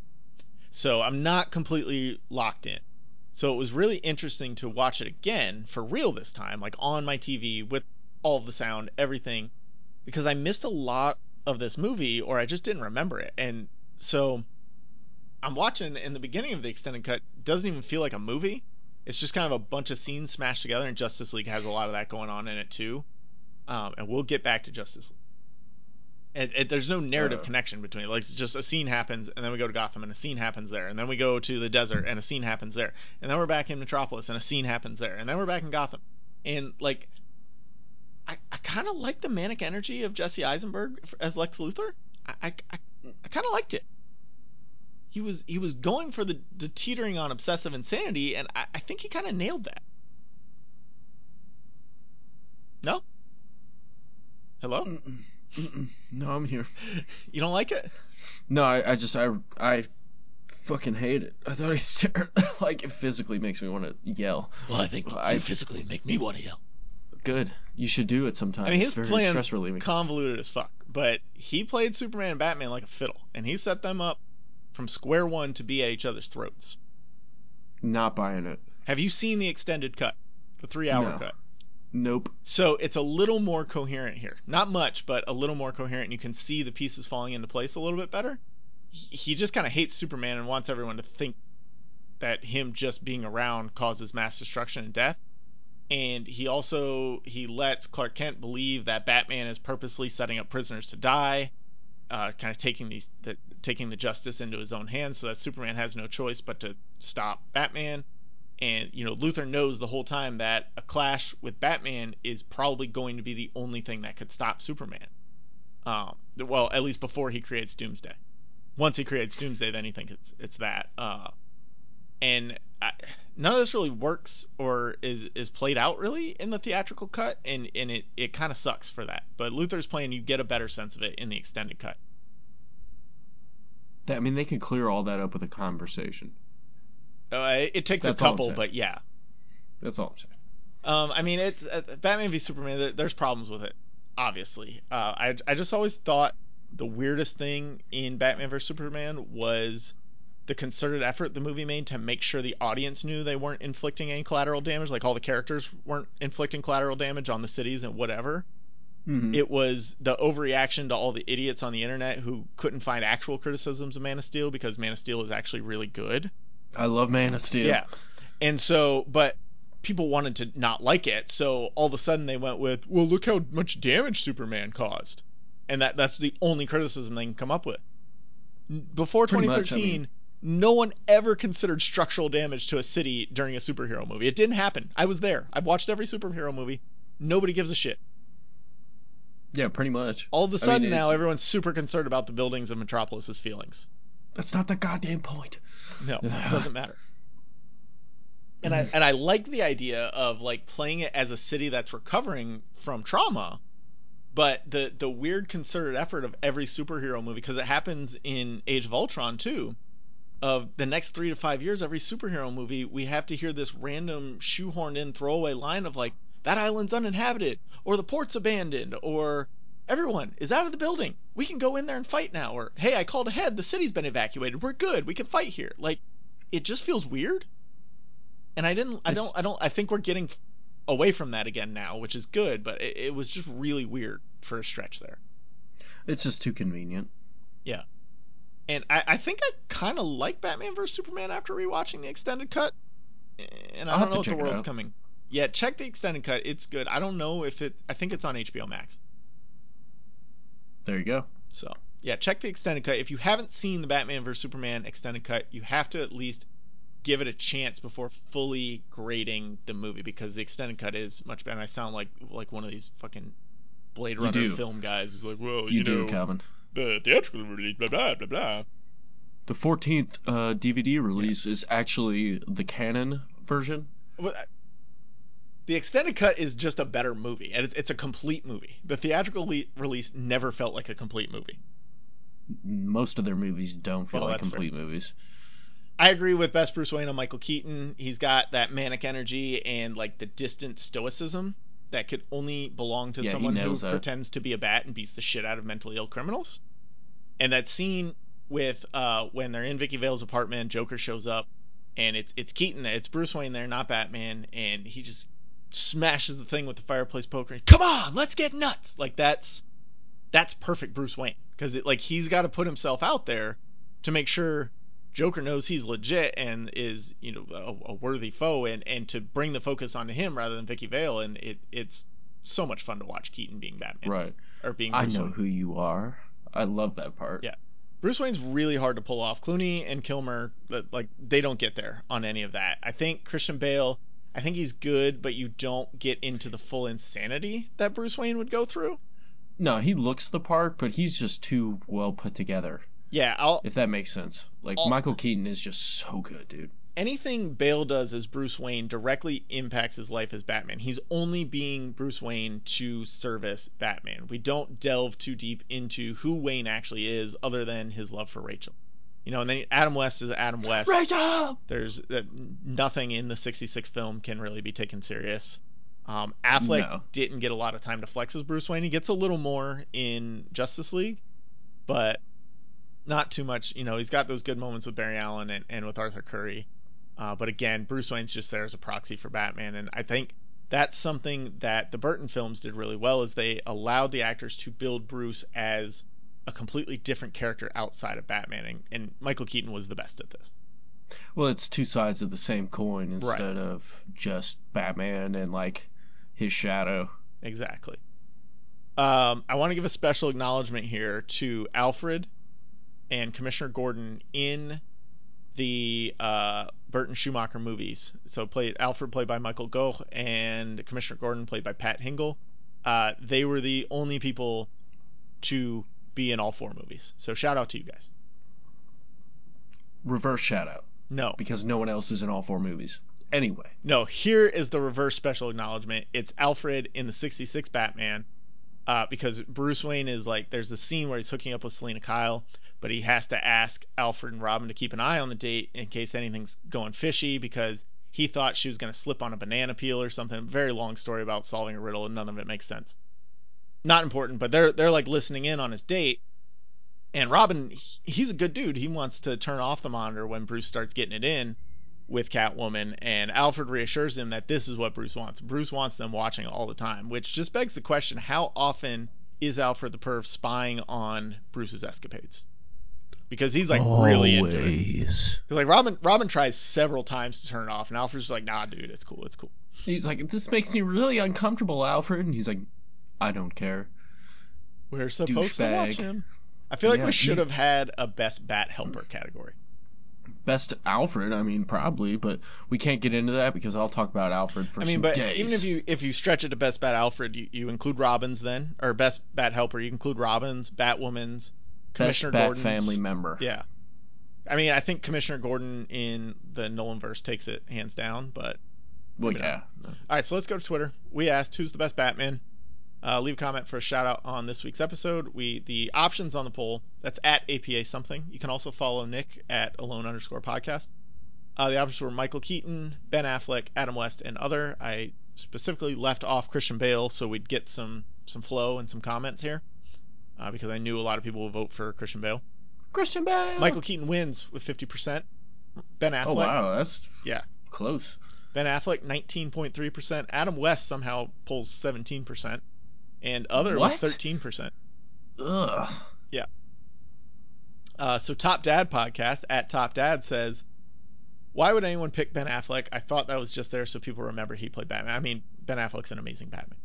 So I'm not completely locked in. So it was really interesting to watch it again for real this time, like on my TV with all of the sound, everything, because I missed a lot of this movie or I just didn't remember it. And so I'm watching in the beginning of the extended cut doesn't even feel like a movie. It's just kind of a bunch of scenes smashed together, and Justice League has a lot of that going on in it too. Um, and we'll get back to Justice League. And, and there's no narrative Uh. connection between it. Like it's just a scene happens, and then we go to Gotham, and a scene happens there, and then we go to the desert, and a scene happens there, and then we're back in Metropolis, and a scene happens there, and then we're back in Gotham. And like, I, I kind of like the manic energy of Jesse Eisenberg as Lex Luthor. I I, I, I kind of liked it. He was he was going for the, the teetering on obsessive insanity, and I, I think he kind of nailed that. No. Hello. Mm-mm, mm-mm. No, I'm here. You don't like it? No, I, I just I I fucking hate it. I thought he stared like it physically makes me want to yell. Well, I think I- physically make me want to yell. Good. You should do it sometime. I mean, it's his very stress plan's relieving. convoluted as fuck, but he played Superman and Batman like a fiddle, and he set them up from square one to be at each other's throats. Not buying it. Have you seen the extended cut, the three-hour No. cut? Nope. So it's a little more coherent here. Not much, but a little more coherent. You can see the pieces falling into place a little bit better. He, just kind of hates Superman and wants everyone to think that him just being around causes mass destruction and death. And he also he lets Clark Kent believe that Batman is purposely setting up prisoners to die, uh, kind of taking these the, taking the justice into his own hands, so that Superman has no choice but to stop Batman and you know Luthor knows the whole time that a clash with Batman is probably going to be the only thing that could stop Superman. Um, well, at least before he creates Doomsday. Once he creates Doomsday, then he thinks it's it's that. Uh, and I, none of this really works or is is played out really in the theatrical cut, and and it it kind of sucks for that. But Luthor's plan, you get a better sense of it in the extended cut. I mean, they could clear all that up with a conversation. Uh, it, takes That's a couple, but yeah. That's all I'm saying. Um, I mean, it's uh, Batman v Superman. there- There's problems with it, obviously. Uh, I I just always thought the weirdest thing in Batman vs Superman was the concerted effort the movie made to make sure the audience knew they weren't inflicting any collateral damage, like all the characters weren't inflicting collateral damage on the cities and whatever. Mhm. It was the overreaction to all the idiots on the internet who couldn't find actual criticisms of Man of Steel because Man of Steel is actually really good. I love Man of Steel. Yeah. And so, but people wanted to not like it, so all of a sudden they went with, "Well, look how much damage Superman caused," and that that's the only criticism they can come up with. Before Pretty much, 2013, I mean- no one ever considered structural damage to a city during a superhero movie. It didn't happen. I was there. I've watched every superhero movie. Nobody gives a shit. Yeah, pretty much. All of a I mean, sudden now, everyone's super concerned about the buildings of Metropolis's feelings. That's not the goddamn point. No, it doesn't matter. And I mm. and I like the idea of like playing it as a city that's recovering from trauma, but the the weird concerted effort of every superhero movie because it happens in Age of Ultron too. Of the next three to five years, every superhero movie, we have to hear this random shoehorned in throwaway line of like that island's uninhabited, or the port's abandoned, or everyone is out of the building. We can go in there and fight now, or hey, I called ahead. The city's been evacuated. We're good. We can fight here. Like, it just feels weird. And I didn't. I don't. I don't. I think we're getting away from that again now, which is good. But it, it was just really weird for a stretch there. It's just too convenient. Yeah. And I, I think I kind of like Batman vs Superman after rewatching the extended cut. And I I'll don't know if the world's coming. Yeah, check the extended cut. It's good. I don't know if it. I think it's on HBO Max. There you go. So yeah, check the extended cut. If you haven't seen the Batman vs Superman extended cut, you have to at least give it a chance before fully grading the movie because the extended cut is much better. And I sound like like one of these fucking Blade Runner film guys who's like, well, You, you, do, know, Calvin. the theatrical release, blah blah blah blah. The 14th uh, DVD release is actually the canon version. Well, The extended cut is just a better movie, and it's, it's a complete movie. The theatrical le- release never felt like a complete movie. Most of their movies don't feel Well, like that's fair. complete movies. I agree with best Bruce Wayne on Michael Keaton. He's got that manic energy and like the distant stoicism that could only belong to Yeah, someone who that. pretends to be a bat and beats the shit out of mentally ill criminals. And that scene with uh when they're in Vicki Vale's apartment, Joker shows up, and it's it's Keaton it's Bruce Wayne there, not Batman, and he just smashes the thing with the fireplace poker. And, Come on, let's get nuts! Like that's that's perfect Bruce Wayne because it like he's got to put himself out there to make sure Joker knows he's legit and is you know a, a worthy foe, and and to bring the focus onto him rather than Vicki Vale, and it it's so much fun to watch Keaton being Batman Right. or being I know Wayne. who you are. I love that part. Yeah. Bruce Wayne's really hard to pull off. Clooney and Kilmer, like they don't get there on any of that. I think Christian Bale, I think he's good, but you don't get into the full insanity that Bruce Wayne would go through. No, he looks the part, but he's just too well put together. Yeah, I'll If that makes sense. Like All- Michael Keaton is just so good, dude. anything Bale does as Bruce Wayne directly impacts his life as Batman. He's only being Bruce Wayne to service Batman. We don't delve too deep into who Wayne actually is, other than his love for Rachel. You know, and then Adam West is Adam West. Rachel. There's uh, nothing in the 66 film can really be taken serious. Um, Affleck No. didn't get a lot of time to flex as Bruce Wayne. He gets a little more in Justice League, but not too much. You know, he's got those good moments with Barry Allen and, and with Arthur Curry. Uh, but again, Bruce Wayne's just there as a proxy for Batman, and I think that's something that the Burton films did really well is they allowed the actors to build Bruce as a completely different character outside of Batman, and, and Michael Keaton was the best at this. Well, it's two sides of the same coin Right. instead of just Batman and like his shadow. Exactly. Um, I want to give a special acknowledgement here to Alfred and Commissioner Gordon in the uh, Burton Schumacher movies. So played Alfred played by Michael Gough and Commissioner Gordon played by Pat Hingle. Uh, they were the only people to be in all four movies. So shout out to you guys. Reverse shout out. No, because no one else is in all four movies. Anyway, No, here is the reverse special acknowledgement. It's Alfred in the 66 Batman. Uh, because Bruce Wayne is like, there's a scene where he's hooking up with Selina Kyle, but he has to ask Alfred and Robin to keep an eye on the date in case anything's going fishy because he thought she was going to slip on a banana peel or something. Very long story about solving a riddle, and none of it makes sense. Not important, but they're they're like listening in on his date, and Robin, he's a good dude. He wants to turn off the monitor when Bruce starts getting it in with Catwoman, and Alfred reassures him that this is what Bruce wants. Bruce wants them watching all the time, which just begs the question: How often is Alfred the perv spying on Bruce's escapades? Because he's like really into it. Always. 'Cause, like Robin, Robin tries several times to turn it off, and Alfred's like, "Nah, dude, it's cool, it's cool." He's like, this makes me really uncomfortable, Alfred. And he's like, I don't care. We're supposed to watch him. I feel like Yeah, we should have had a best bat helper category. Best Alfred, I mean, probably, but we can't get into that because I'll talk about Alfred for some. I mean, but days. even if you if you stretch it to best bat Alfred, you, you include Robin's then, or best bat helper, you include Robin's, Batwoman's, Best Commissioner Bat Gordon's. family member. Yeah. I mean, I think Commissioner Gordon in the Nolan verse takes it hands down, but Well, yeah. all right, so let's go to Twitter. We asked who's the best Batman. Uh, leave a comment for a shout out on this week's episode. We the options on the poll that's at APA something. You can also follow Nick at alone underscore podcast. Uh, the options were Michael Keaton, Ben Affleck, Adam West, and other. I specifically left off Christian Bale so we'd get some some flow and some comments here uh, because I knew a lot of people would vote for Christian Bale. Christian Bale. Michael Keaton wins with 50%. Ben Affleck, Oh wow, that's Yeah. close. Ben Affleck 19.3%. Adam West somehow pulls 17%, and other What? with 13%. Ugh. Uh, so Top Dad podcast at Top Dad says, "Why would anyone pick Ben Affleck? I thought that was just there so people remember he played Batman. I mean, Ben Affleck's an amazing Batman.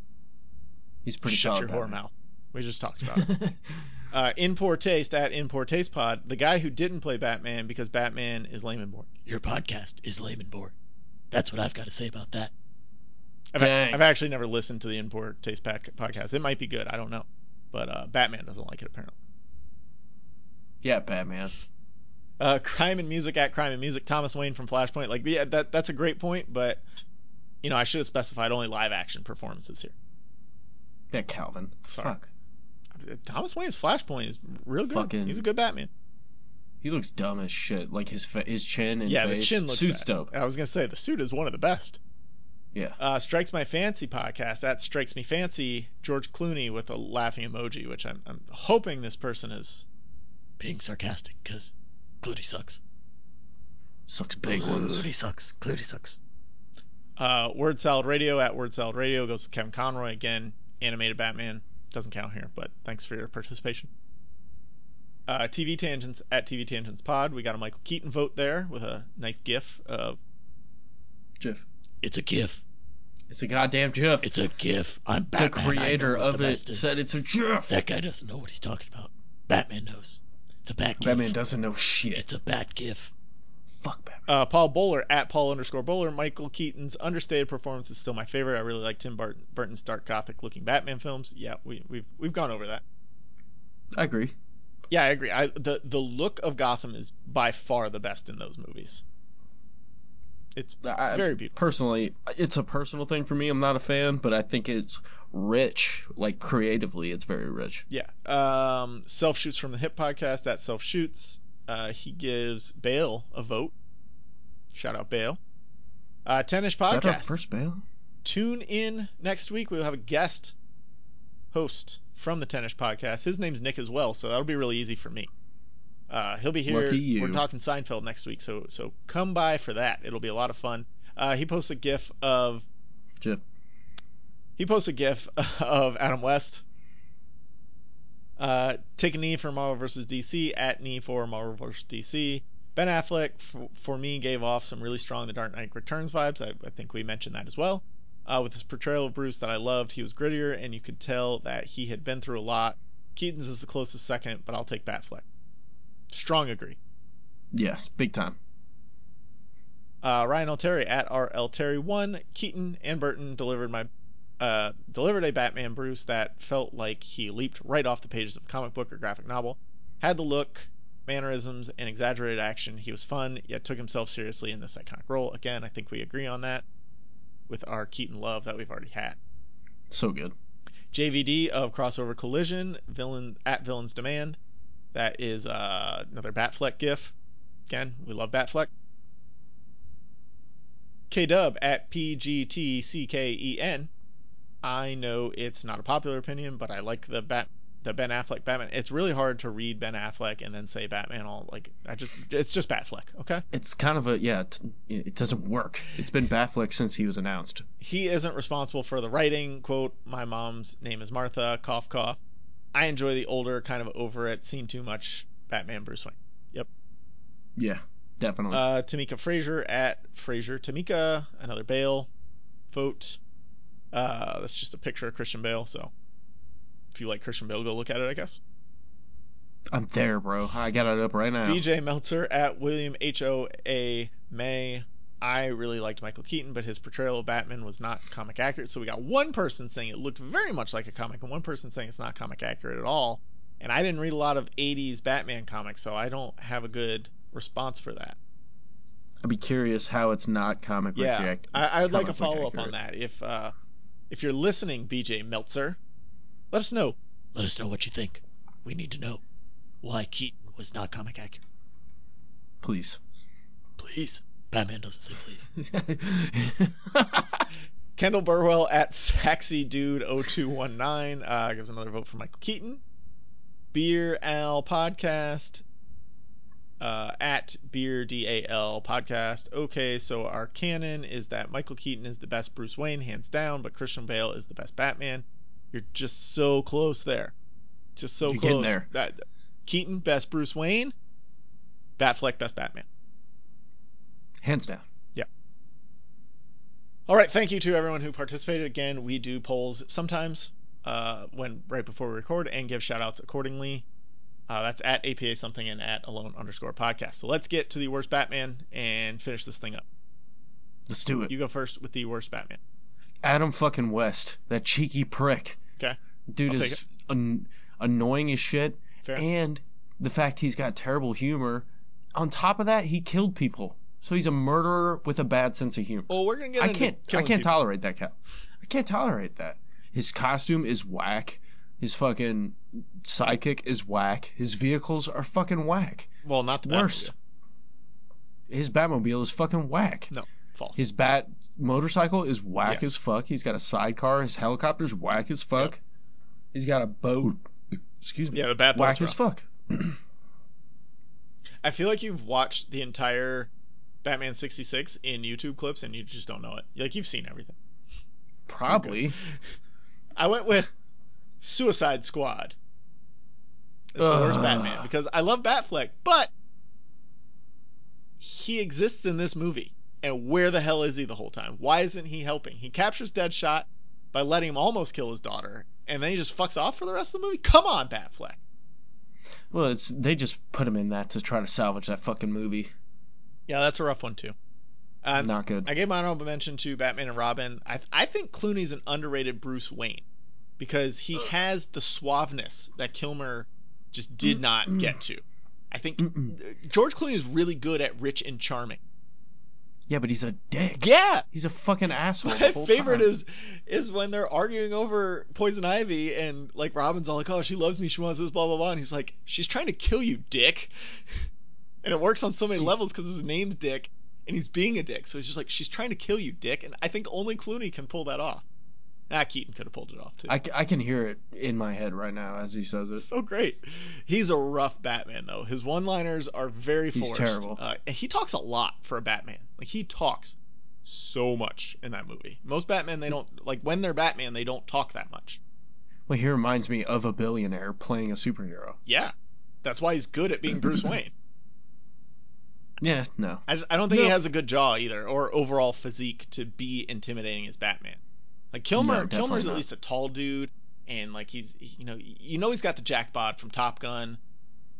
He's pretty Shut your whore mouth. We just talked about it. uh, in poor taste at in poor taste pod, the guy who didn't play Batman because Batman is lame and boring. Your podcast is lame and boring. That's what I've got to say about that. I've. I've actually never listened to the in poor taste Pac- podcast. It might be good. I don't know, but uh, Batman doesn't like it apparently. yeah, Batman. Uh, crime and music at crime and music. Thomas Wayne from Flashpoint. Like, yeah, that that's a great point, but you know, I should have specified only live action performances here. Yeah, Calvin. Sorry. Fuck. Thomas Wayne's Flashpoint is real good. Fucking- He's a good Batman. He looks dumb as shit. Like his fa- his chin and yeah, face. the chin looks Suit's bad. dope. I was gonna say the suit is one of the best. Yeah. Uh, Strikes My Fancy podcast. That strikes me fancy. George Clooney with a laughing emoji, which I'm, I'm hoping this person is. Being sarcastic, because Clooney sucks. Sucks big ones. Clooney sucks. Clooney sucks. Uh, Word Salad Radio at Word Salad Radio goes to Kevin Conroy again. Animated Batman doesn't count here, but thanks for your participation. Uh, TV Tangents at TV Tangents Pod. We got a Michael Keaton vote there with a nice GIF of GIF. It's a GIF. It's a goddamn GIF. It's a GIF. I'm the Batman. I creator of the it said it's a GIF. That guy doesn't know what he's talking about. Batman knows. It's a bat GIF. Batman doesn't know shit. It's a bat GIF. Fuck Batman. Uh, Paul Bowler at Paul underscore Bowler. Michael Keaton's understated performance is still my favorite. I really like Tim Burton, Burton's dark gothic looking Batman films. Yeah, we, we've we've gone over that. I agree. Yeah, I agree. I, the the look of Gotham is by far the best in those movies. It's I, very beautiful. Personally, it's a personal thing for me. I'm not a fan, but I think it's rich. Like creatively, it's very rich. Yeah. Um, Self Shoots from the Hip podcast. That Self Shoots. Uh, he gives Bale a vote. Shout out Bale. Uh, Tennis Is that our podcast. first Bale? Tune in next week. We'll have a guest host from the Tennis podcast. His name's Nick as well, so that'll be really easy for me. Uh, he'll be here. We're talking Seinfeld next week, so so come by for that. It'll be a lot of fun. Uh, he posts a GIF of GIF. he posts a GIF of Adam West. Uh, take a knee for Marvel vs. DC at knee for Marvel vs. DC. Ben Affleck, for, for me, gave off some really strong The Dark Knight Returns vibes. I, I think we mentioned that as well. Uh, with his portrayal of Bruce that I loved, he was grittier, and you could tell that he had been through a lot. Keaton's is the closest second, but I'll take Batfleck. Strong agree. Yes, big time. Uh, Ryan Alteri at RLTerry1. Keaton and Burton delivered my uh, delivered a Batman Bruce that felt like he leaped right off the pages of a comic book or graphic novel. Had the look, mannerisms, and exaggerated action. He was fun, yet took himself seriously in this iconic role. Again, I think we agree on that with our Keaton love that we've already had. So good. JVD of Crossover Collision, villain at Villain's Demand. That is uh, another Batfleck gif. Again, we love Batfleck. K Dub at PGTCKEN. I know it's not a popular opinion, but I like the Bat the Ben Affleck Batman. It's really hard to read Ben Affleck and then say Batman all like I just it's just Batfleck, okay? It's kind of a yeah. It, it doesn't work. It's been Batfleck since he was announced. he isn't responsible for the writing. Quote, my mom's name is Martha, cough, cough. I enjoy the older, kind of over it, seen too much Batman Bruce Wayne. Yep. Yeah, definitely. Uh, Tamika Frazier at Frazier Tamika, another Bale vote. Uh, that's just a picture of Christian Bale, so if you like Christian Bale, go look at it, I guess. I'm there, bro. I got it up right now. BJ Meltzer at William H O A May. I really liked Michael Keaton, but his portrayal of Batman was not comic accurate. So we got one person saying it looked very much like a comic, and one person saying it's not comic accurate at all. And I didn't read a lot of 80s Batman comics, so I don't have a good response for that. I'd be curious how it's not comic Yeah, ac- I, would like a follow up on that. If uh, if you're listening, BJ Meltzer, let us know. Let us know what you think. We need to know why Keaton was not comic accurate. Please. Please. Batman doesn't say please. Kendall Burwell at SaxyDude0219 uh, gives another vote for Michael Keaton. Beer Al Podcast uh, at Beer DAL Podcast. Okay, so our canon is that Michael Keaton is the best Bruce Wayne, hands down, but Christian Bale is the best Batman. You're just so close there. Just so You're close. there. That, Keaton, best Bruce Wayne. Batfleck, best Batman. Hands down. Yeah. All right, thank you to everyone who participated. Again, we do polls sometimes uh, when right before we record and give shout outs accordingly. Uh, that's at APA something and at alone underscore podcast. So let's get to the worst Batman and finish this thing up. Let's do it. You go first with the worst Batman. Adam fucking West, that cheeky prick. Okay. Dude I'll is an- annoying as shit, Fair. and the fact he's got terrible humor. on top of that, he killed people. So he's a murderer with a bad sense of humor. Oh, we're gonna get I can't I can't people. tolerate that cat. I can't tolerate that. His costume is whack. His fucking sidekick is whack. His vehicles are fucking whack. Well, not the Worst. His Batmobile is fucking whack. No, False. His Bat motorcycle is whack Yes. as fuck. He's got a sidecar. His helicopter's whack as fuck. He's got a boat. Excuse me. yeah, the Bat whack as rough. fuck. I feel like you've watched the entire Batman 66 in YouTube clips and you just don't know it. Like you've seen everything. Probably. I went with Suicide Squad. It's the worst Batman because I love Batfleck, but he exists in this movie. And where the hell is he the whole time? Why isn't he helping? He captures Deadshot by letting him almost kill his daughter, and then he just fucks off for the rest of the movie. Come on, Batfleck. Well, it's they just put him in that to try to salvage that fucking movie. Yeah, that's a rough one too. Um, Not good. I gave my honorable mention to Batman and Robin. I I think Clooney's an underrated Bruce Wayne because he has the suaveness that Kilmer just did not get to. I think Mm-mm. George Clooney is really good at rich and charming. Yeah, but he's a dick. Yeah. He's a fucking asshole. the My whole favorite time. is is when they're arguing over Poison Ivy and like Robin's all like, "Oh, she loves me, she wants this, blah blah blah," and he's like, "She's trying to kill you, Dick." And it works on so many levels because his name's Dick, and he's being a dick. So he's just like, "She's trying to kill you, Dick," and I think only Clooney can pull that off. Ah, Keaton could have pulled it off too. I, I can hear it in my head right now as he says it. so great. He's a rough Batman though. His one-liners are very forced. He's terrible. Uh, and he talks a lot for a Batman. Like he talks so much in that movie. Most Batman they don't like when they're Batman they don't talk that much. Well, he reminds me of a billionaire playing a superhero. Yeah, that's why he's good at being Bruce Wayne. Yeah, no. I, just, I don't think he has a good jaw either, or overall physique to be intimidating as Batman. Like Kilmer, No, Kilmer's at least a tall dude, and like he's you know you know he's got the jackpot from Top Gun.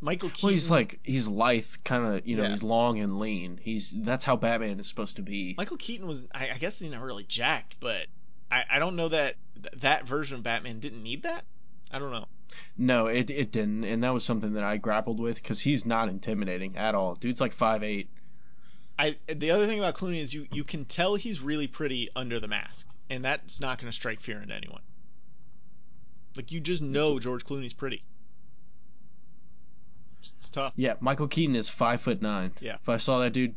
Michael Keaton. Well, he's like he's lithe, kind of you know Yeah. he's long and lean. He's that's how Batman is supposed to be. Michael Keaton was I, I guess he's not really jacked, but I, I don't know that th- that version of Batman didn't need that. I don't know. No, it it didn't, and that was something that I grappled with because he's not intimidating at all. Dude's like five eight. I the other thing about Clooney is you you can tell he's really pretty under the mask, and that's not going to strike fear into anyone. Like you just know George Clooney's pretty. It's, tough. Yeah, Michael Keaton is five foot nine. Yeah. If I saw that dude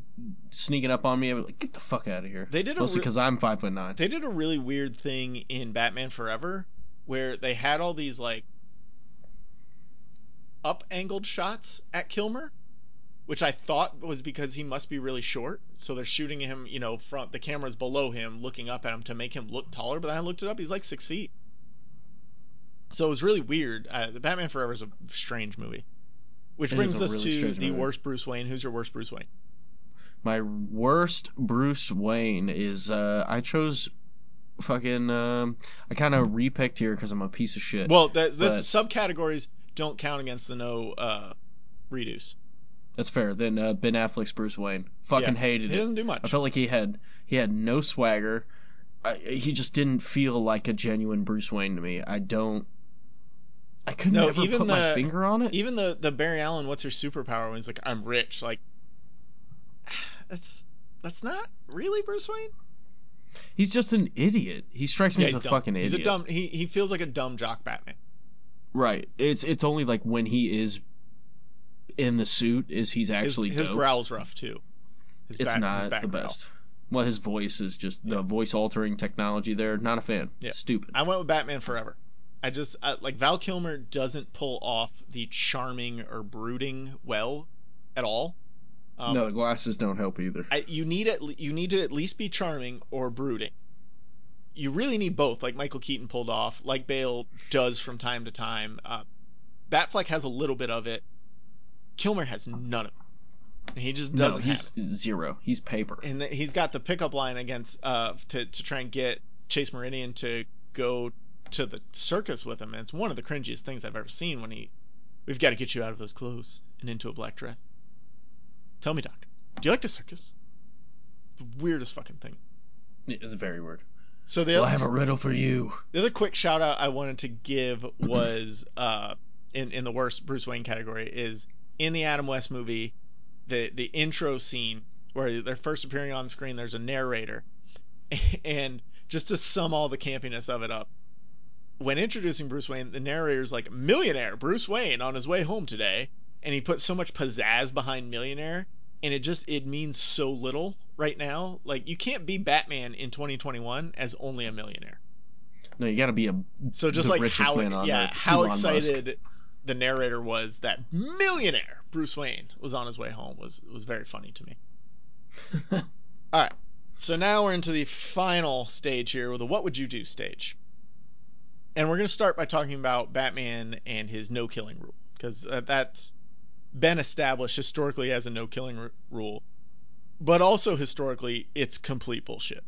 sneaking up on me, I'd be like, get the fuck out of here. They did Mostly re- because I'm five foot nine. They did a really weird thing in Batman Forever where they had all these like up angled shots at Kilmer, which I thought was because he must be really short. So they're shooting him, you know, from the camera's below him, looking up at him to make him look taller. But then I looked it up; he's like six feet. So it was really weird. Uh, the Batman Forever is a strange movie. Which It brings us really to the movie. worst Bruce Wayne. Who's your worst Bruce Wayne? My worst Bruce Wayne is uh I chose fucking um I kind of repicked here because I'm a piece of shit. Well, this, this But- subcategories don't count against the no uh, reduce. That's fair. Then uh, Ben Affleck's Bruce Wayne. Fucking Yeah, hated it. He doesn't do much. I felt like he had he had no swagger. I, he just didn't feel like a genuine Bruce Wayne to me. I don't. I couldn't No, ever even put my finger on it. Even the the Barry Allen, what's your superpower? When he's like, I'm rich. Like, that's that's not really Bruce Wayne. He's just an idiot. He strikes me Yeah, as a dumb. fucking He's a dumb. He he feels like a dumb jock Batman. Right. It's it's only like when he is in the suit is he's actually his dope. growl's rough too. His it's back- his not back the growl. best. Well, his voice is just the voice altering technology there. Not a fan. Yeah. Stupid. I went with Batman Forever. I just I, like Val Kilmer doesn't pull off the charming or brooding well at all. Um, no, the glasses don't help either. I, you need at le- you need to at least be charming or brooding. You really need both, like Michael Keaton pulled off, like Bale does from time to time. Uh, Batfleck has a little bit of it. Kilmer has none of it. He just doesn't have he's zero. He's paper. And th- he's got the pickup line against uh to to try and get Chase Meridian to go to the circus with him. And it's one of the cringiest things I've ever seen when he, we've got to get you out of those clothes and into a black dress. Tell me, Doc, do you like the circus? The weirdest fucking thing. It's very weird. So the Well, I have a riddle for you. the other quick shout out I wanted to give was uh in in the worst Bruce Wayne category is in the Adam West movie the the intro scene where they're first appearing on screen. There's a narrator, and just to sum all the campiness of it up, when introducing Bruce Wayne, the narrator's like millionaire Bruce Wayne on his way home today, and he puts so much pizzazz behind millionaire, and it just it means so little right now. Like you can't be Batman in 2021 as only a millionaire. No, you got to be a So just like richest how man on yeah earth, how Elon Musk. excited the narrator was that millionaire Bruce Wayne was on his way home was was very funny to me. All right. So now we're into the final stage here with the what would you do stage. And we're going to start by talking about Batman and his no killing rule because uh, that's been established historically as a no killing r- rule. But also historically it's complete bullshit.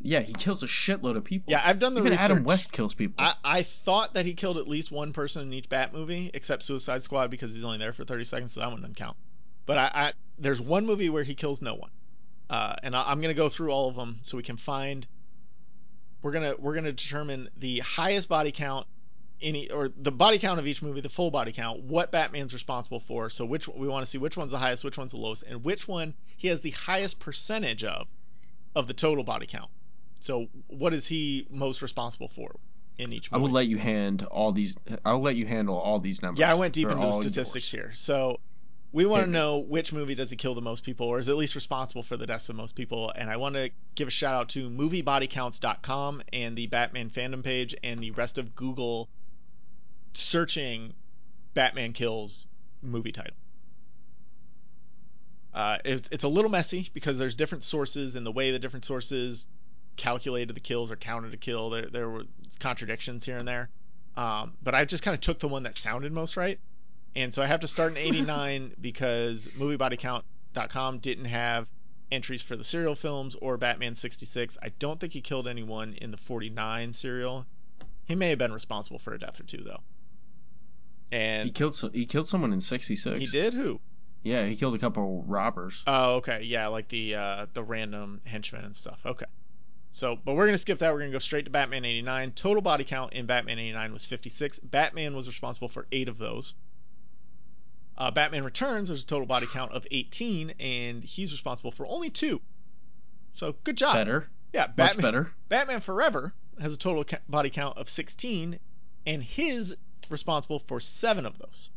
Yeah, he kills a shitload of people. Yeah, I've done the Even research. Adam West kills people. I, I thought that he killed at least one person in each Bat movie, except Suicide Squad because he's only there for 30 seconds, so that one doesn't count. But I, I there's one movie where he kills no one, uh, and I, I'm gonna go through all of them so we can find. We're gonna we're gonna determine the highest body count, any or the body count of each movie, the full body count, what Batman's responsible for. So which we want to see which one's the highest, which one's the lowest, and which one he has the highest percentage of, of the total body count. So what is he most responsible for in each movie? I will let you hand all these. I'll let you handle all these numbers. Yeah, I went deep into the statistics yours. here. So we want to know which movie does he kill the most people, or is at least responsible for the deaths of most people. And I want to give a shout out to MovieBodyCounts.com and the Batman fandom page, and the rest of Google searching Batman kills movie title. Uh, it's, it's a little messy because there's different sources and the way the different sources calculated the kills or counted a kill. There, there were contradictions here and there. Um, but I just kind of took the one that sounded most right. And so I have to start in 89 because MovieBodyCount.com didn't have entries for the serial films or Batman 66. I don't think he killed anyone in the 49 serial. He may have been responsible for a death or two though. He And killed. so- He killed someone in '66. he did who? Yeah, he killed a couple robbers. Oh, okay. Yeah, like the uh, the random henchmen and stuff. Okay. So, but we're gonna skip that. We're gonna go straight to Batman 89. Total body count in Batman 89 was 56. Batman was responsible for eight of those. Uh, Batman Returns, there's a total body count of 18, and he's responsible for only two. So, good job. better. Yeah, Much Batman. better. Batman Forever has a total ca- body count of 16, and his responsible for seven of those.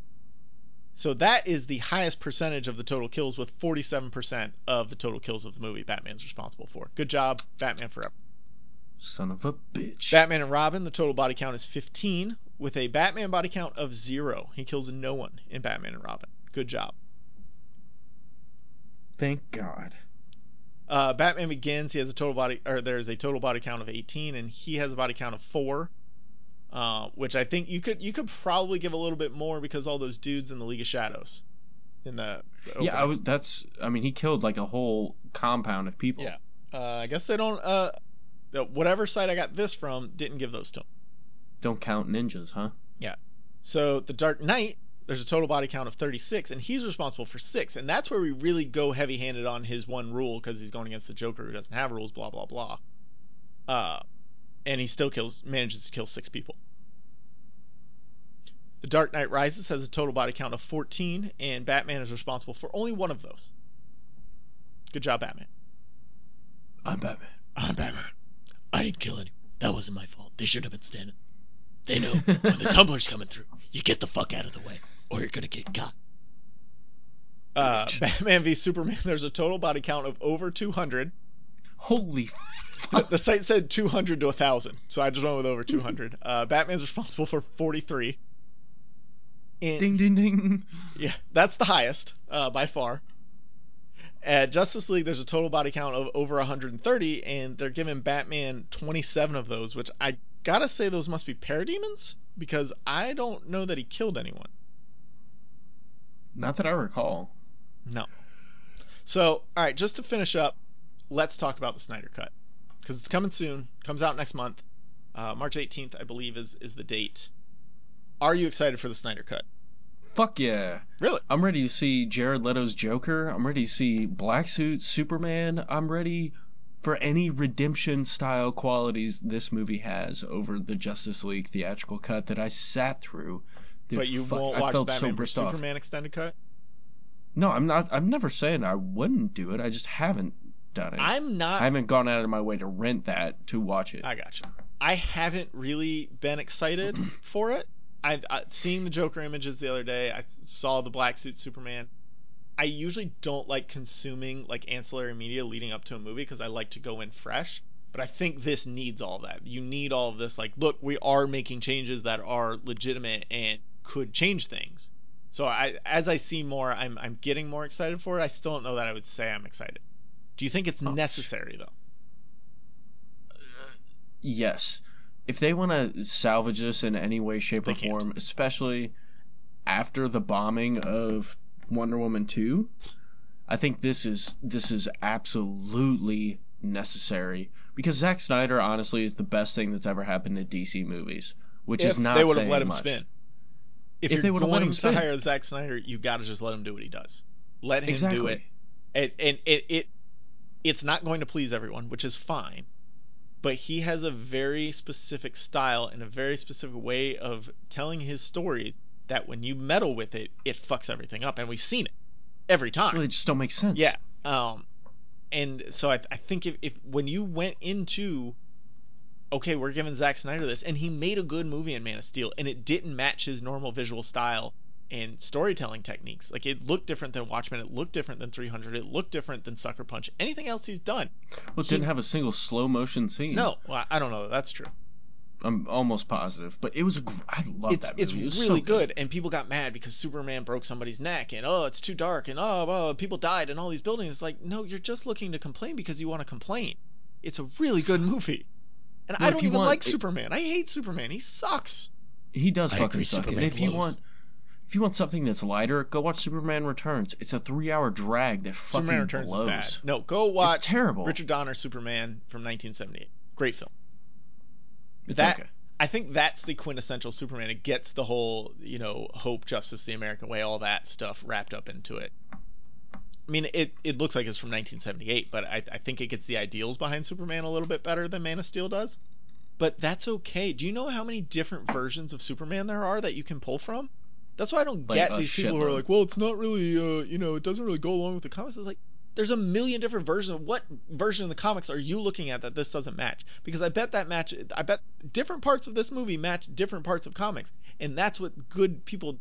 So that is the highest percentage of the total kills, with 47% of the total kills of the movie Batman's responsible for. Good job, Batman Forever. Son of a bitch. Batman and Robin, the total body count is 15, with a Batman body count of zero. He kills no one in Batman and Robin. Good job. Thank God. Uh, Batman Begins, he has a total body, or there's a total body count of 18, and he has a body count of four, uh, which I think you could you could probably give a little bit more because all those dudes in the League of Shadows, in the, the Yeah, I was. That's. I mean, he killed like a whole compound of people. Yeah. Uh, I guess they don't. Uh, whatever site I got this from didn't give those to him. Don't count ninjas, huh? Yeah. So the Dark Knight, there's a total body count of 36, and he's responsible for six, and that's where we really go heavy-handed on his one rule because he's going against the Joker who doesn't have rules, blah blah blah. Uh, and he still kills, manages to kill six people. The Dark Knight Rises has a total body count of 14, and Batman is responsible for only one of those. Good job, Batman. I'm Batman. I'm Batman. I didn't kill any. That wasn't my fault. They should have been standing. They know when the tumbler's coming through, you get the fuck out of the way, or you're gonna get got. Uh. Batman v Superman. There's a total body count of over 200. Holy The, the site said 200 to 1,000, so I just went with over 200. Uh, Batman's responsible for 43. And, ding ding ding. Yeah, that's the highest uh, by far. At Justice League, there's a total body count of over 130, and they're giving Batman 27 of those, which I gotta say those must be parademons because I don't know that he killed anyone. Not that I recall. No. So, all right, just to finish up, let's talk about the Snyder Cut because it's coming soon. Comes out next month, uh, March 18th, I believe, is is the date. Are you excited for the Snyder Cut? Fuck yeah. Really? I'm ready to see Jared Leto's Joker. I'm ready to see Black Suit Superman. I'm ready for any redemption style qualities this movie has over the Justice League theatrical cut that I sat through. Dude, but you fuck, won't watch Batman so off. Superman extended cut? No, I'm not. I'm never saying I wouldn't do it. I just haven't done it. I'm not I haven't gone out of my way to rent that to watch it. I gotcha. I haven't really been excited for it. I, I seeing the Joker images the other day. I saw the black suit Superman. I usually don't like consuming like ancillary media leading up to a movie because I like to go in fresh. But I think this needs all that. You need all of this. Like, look, we are making changes that are legitimate and could change things. So I, as I see more, I'm I'm getting more excited for it. I still don't know that I would say I'm excited. Do you think it's Oh, necessary though? Uh, yes, if they want to salvage this in any way, shape, or form, especially after the bombing of Wonder Woman two, I think this is this is absolutely necessary because Zack Snyder honestly is the best thing that's ever happened to DC movies, which if is not they would have let him much. spin. If, If they would've let him to spin. hire Zack Snyder, you got to just let him do what he does. Let him do it. And, and it, it it's not going to please everyone, which is fine. But he has a very specific style and a very specific way of telling his stories that when you meddle with it, it fucks everything up, and we've seen it every time. Well, They just don't make sense. Yeah. Um, and so I, I think if, if when you went into, okay, we're giving Zack Snyder this, and he made a good movie in Man of Steel, and it didn't match his normal visual style and storytelling techniques. Like it looked different than Watchmen, it looked different than 300, it looked different than Sucker Punch. Anything else he's done? Well, it he- didn't have a single slow motion scene. No, well, I- I don't know. that That's true. I'm almost positive, but it was a. gr- I love it's that movie. it's It really so good. and people got mad because Superman broke somebody's neck, and oh, it's too dark, and oh, oh, people died in all these buildings. It's like, no, you're just looking to complain because you want to complain. It's a really good movie, and Well, I don't even want- like it- Superman. I hate Superman. He sucks. He does I fucking agree, suck. Superman and if you want, if you want something that's lighter, go watch Superman Returns. It's a three-hour drag that fucking Superman Returns blows. is bad. No, go watch it's terrible. Richard Donner Superman from 1978. Great film. it's that- okay. I think that's the quintessential Superman. It gets the whole, you know, hope, justice, the American way, all that stuff wrapped up into it. I mean, it, it looks like it's from 1978, but I, I think it gets the ideals behind Superman a little bit better than Man of Steel does. But that's okay. Do you know how many different versions of Superman there are that you can pull from? That's why I don't Like, get these people who are like, well, it's not really, uh, you know, it doesn't really go along with the comics. It's like, there's a million different versions. What version of the comics are you looking at that this doesn't match? Because I bet that match, I bet different parts of this movie match different parts of comics, and that's what good people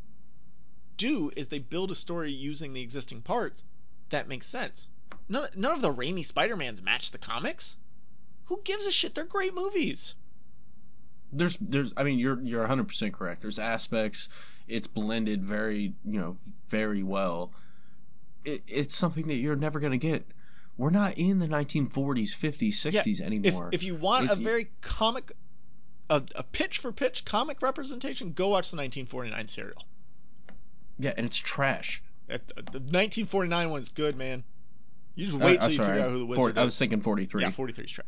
do is they build a story using the existing parts that makes sense. None, none of the Raimi Spider-Mans match the comics. Who gives a shit? They're great movies. There's, there's. I mean, you're, you're 100 percent correct. There's aspects. It's blended very, you know, very well. It, it's something that you're never gonna get. We're not in the 1940s, 50s, 60s If, anymore. if you want If a you- very comic, a, a pitch for pitch comic representation, go watch the 1949 serial. yeah, and it's trash. That, the 1949 one's good, man. You just Uh, wait till you sorry, figure out who the wizard I is. was thinking 43. Yeah, 43 is trash.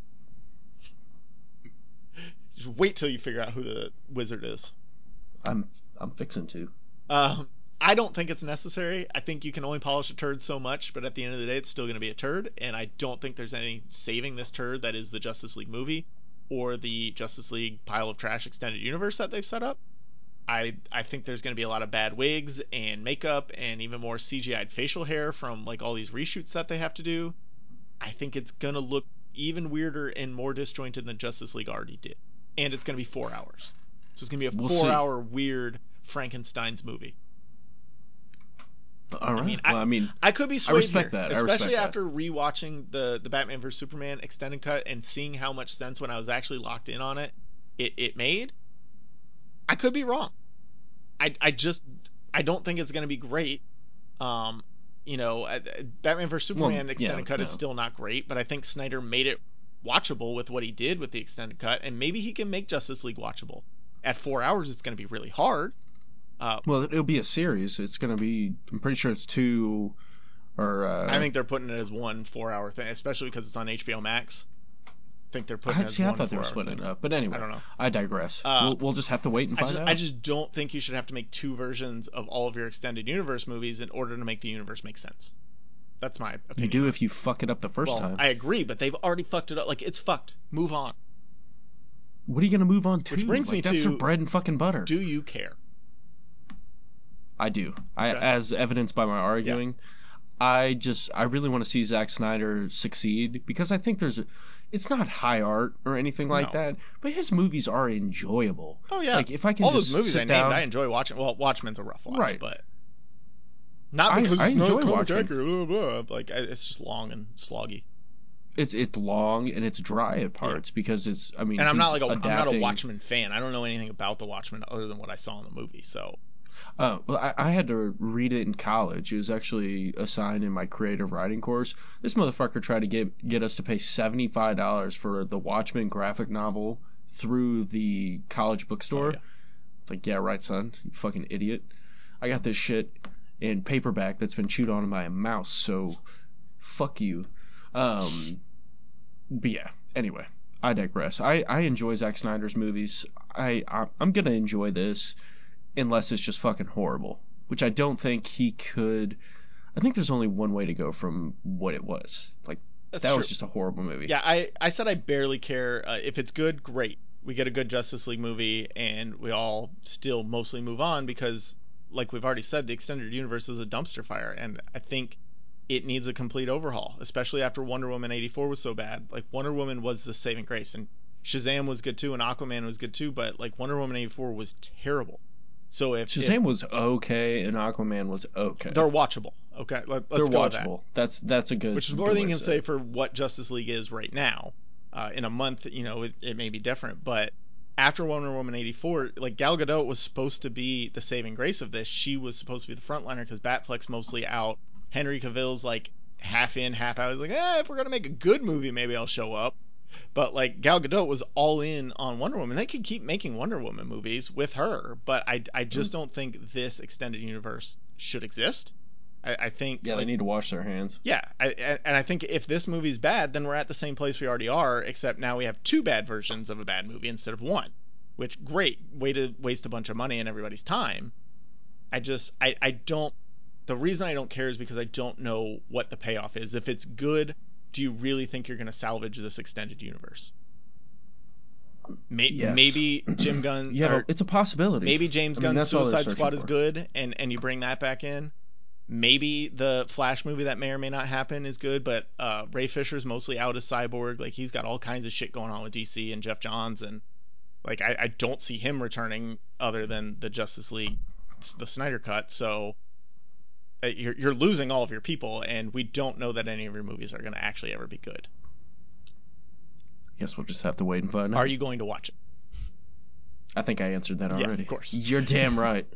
Just wait till you figure out who the wizard is. I'm, I'm fixing to. Um, I don't think it's necessary. I think you can only polish a turd so much, but at the end of the day, it's still going to be a turd. And I don't think there's any saving this turd that is the Justice League movie or the Justice League pile of trash extended universe that they've set up. I I think there's going to be a lot of bad wigs and makeup and even more CGI'd facial hair from like all these reshoots that they have to do. I think it's going to look even weirder and more disjointed than Justice League already did. And it's going to be four hours. So it's going to be a We'll four hour weird Frankenstein's movie. All right. mean, I- well, I mean, I could be swayed respect here, that. I especially respect that. after rewatching the the Batman vs Superman extended cut and seeing how much sense when I was actually locked in on it, it it made. I could be wrong. I I just I don't think it's going to be great. Um, you know, Batman vs Superman yeah, extended cut is still not great, but I think Snyder made it watchable with what he did with the extended cut, and maybe he can make Justice League watchable. At four hours, it's going to be really hard. Uh, well, it'll be a series. It's gonna be. I'm pretty sure it's two, or. Uh, I think they're putting it as one four-hour thing, especially because it's on HBO Max. I think they're putting I, it as see, I thought they were splitting it up. But anyway, I don't know. I digress. Uh, we'll, we'll just have to wait and I find just, out. I just don't think you should have to make two versions of all of your extended universe movies in order to make the universe make sense. That's my opinion. you do if you fuck it up the first well, time. I agree, but they've already fucked it up. Like it's fucked. Move on. what are you gonna move on to? Which brings like, me that's to- their bread and fucking butter. Do you care? I do. I, Okay. as evidenced by my arguing, I just I really want to see Zack Snyder succeed because I think there's, a, it's not high art or anything like No. that, but his movies are enjoyable. Oh yeah. Like if I can All just those movies sit I down, named, I enjoy watching. Well, Watchmen's a rough watch, Right. but not because I it's not enjoy comic Watchmen. accurate, blah, blah. Like I- it's just long and sloggy. it's it's long and it's dry at parts because it's I mean And I'm not like a, I'm not a Watchmen fan. I don't know anything about the Watchmen other than what I saw in the movie. So Uh, well, I, I had to read it in college. It was actually assigned in my creative writing course. This motherfucker tried to get get us to pay seventy five dollars for the Watchmen graphic novel through the college bookstore. Oh, yeah. It's like, yeah, right, son, you fucking idiot. I got this shit in paperback that's been chewed on by a mouse, so fuck you. Um, but yeah. Anyway, I digress. I I enjoy Zack Snyder's movies. I I- I'm gonna enjoy this unless it's just fucking horrible, which I don't think he could. I think there's only one way to go from what it was. Like that's that true. was just a horrible movie. Yeah, I, I said I barely care. Uh, if it's good, great. We get a good Justice League movie, and we all still mostly move on because, like we've already said, the extended universe is a dumpster fire, and I think it needs a complete overhaul, especially after Wonder Woman 84 was so bad. Like, Wonder Woman was the saving grace, and Shazam was good too, and Aquaman was good too, but, like, Wonder Woman 84 was terrible. So if, if Shazam was okay and Aquaman was okay. they're watchable, okay? Let, They're let's go with that. watchable. That's that's a good. which is more than you can say say for what Justice League is right now. Uh, in a month, you know, it, it may be different, but after Wonder Woman 84, like Gal Gadot was supposed to be the saving grace of this. She was supposed to be the frontliner because Batfleck's mostly out. Henry Cavill's like half in, half out. He's like, eh, if we're gonna make a good movie, maybe I'll show up. But like Gal Gadot was all in on Wonder Woman. They could keep making Wonder Woman movies with her, but I, I just Mm. don't think this extended universe should exist. I, I think Yeah, like, they need to wash their hands. yeah, I, and I think if this movie's bad, then we're at the same place we already are, except now we have two bad versions of a bad movie instead of one. Which great way to waste a bunch of money and everybody's time. I just I, I don't the reason I don't care is because I don't know what the payoff is. If it's good, do you really think you're gonna salvage this extended universe? May, Yes. Maybe Jim Gunn Yeah, it's a possibility. maybe James I mean, Gunn's that's all they're Suicide Squad is good and and you bring that back in. Maybe the Flash movie that may or may not happen is good, but uh, Ray Fisher's mostly out as Cyborg. Like he's got all kinds of shit going on with DC and Geoff Johns, and like I, I don't see him returning other than the Justice League, the Snyder cut. So uh, you're you're losing all of your people, and we don't know that any of your movies are going to actually ever be good. I guess we'll just have to wait and find out. Are you going to watch it? I think I answered that already. Yeah, already. of course. You're damn right.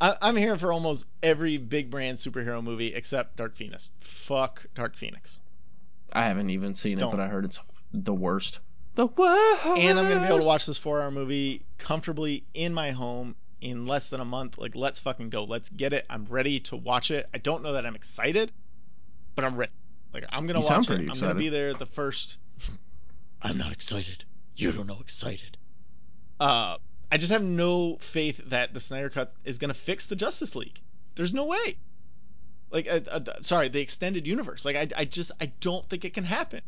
I, I'm here for almost every big brand superhero movie except Dark Phoenix. Fuck Dark Phoenix. I haven't even seen it, Don't. but I heard it's the worst. The worst. and I'm gonna be able to watch this four-hour movie comfortably in my home in less than a month. Like, let's fucking go. Let's get it. I'm ready to watch it. I don't know that I'm excited, but I'm ready. Like, I'm gonna You watch sound it. pretty I'm gonna be there the first. I'm not excited. You don't know excited. Uh, I just have no faith that the Snyder Cut is gonna fix the Justice League. There's no way. Like, uh, uh, sorry, the extended universe. Like, I, I just, I don't think it can happen.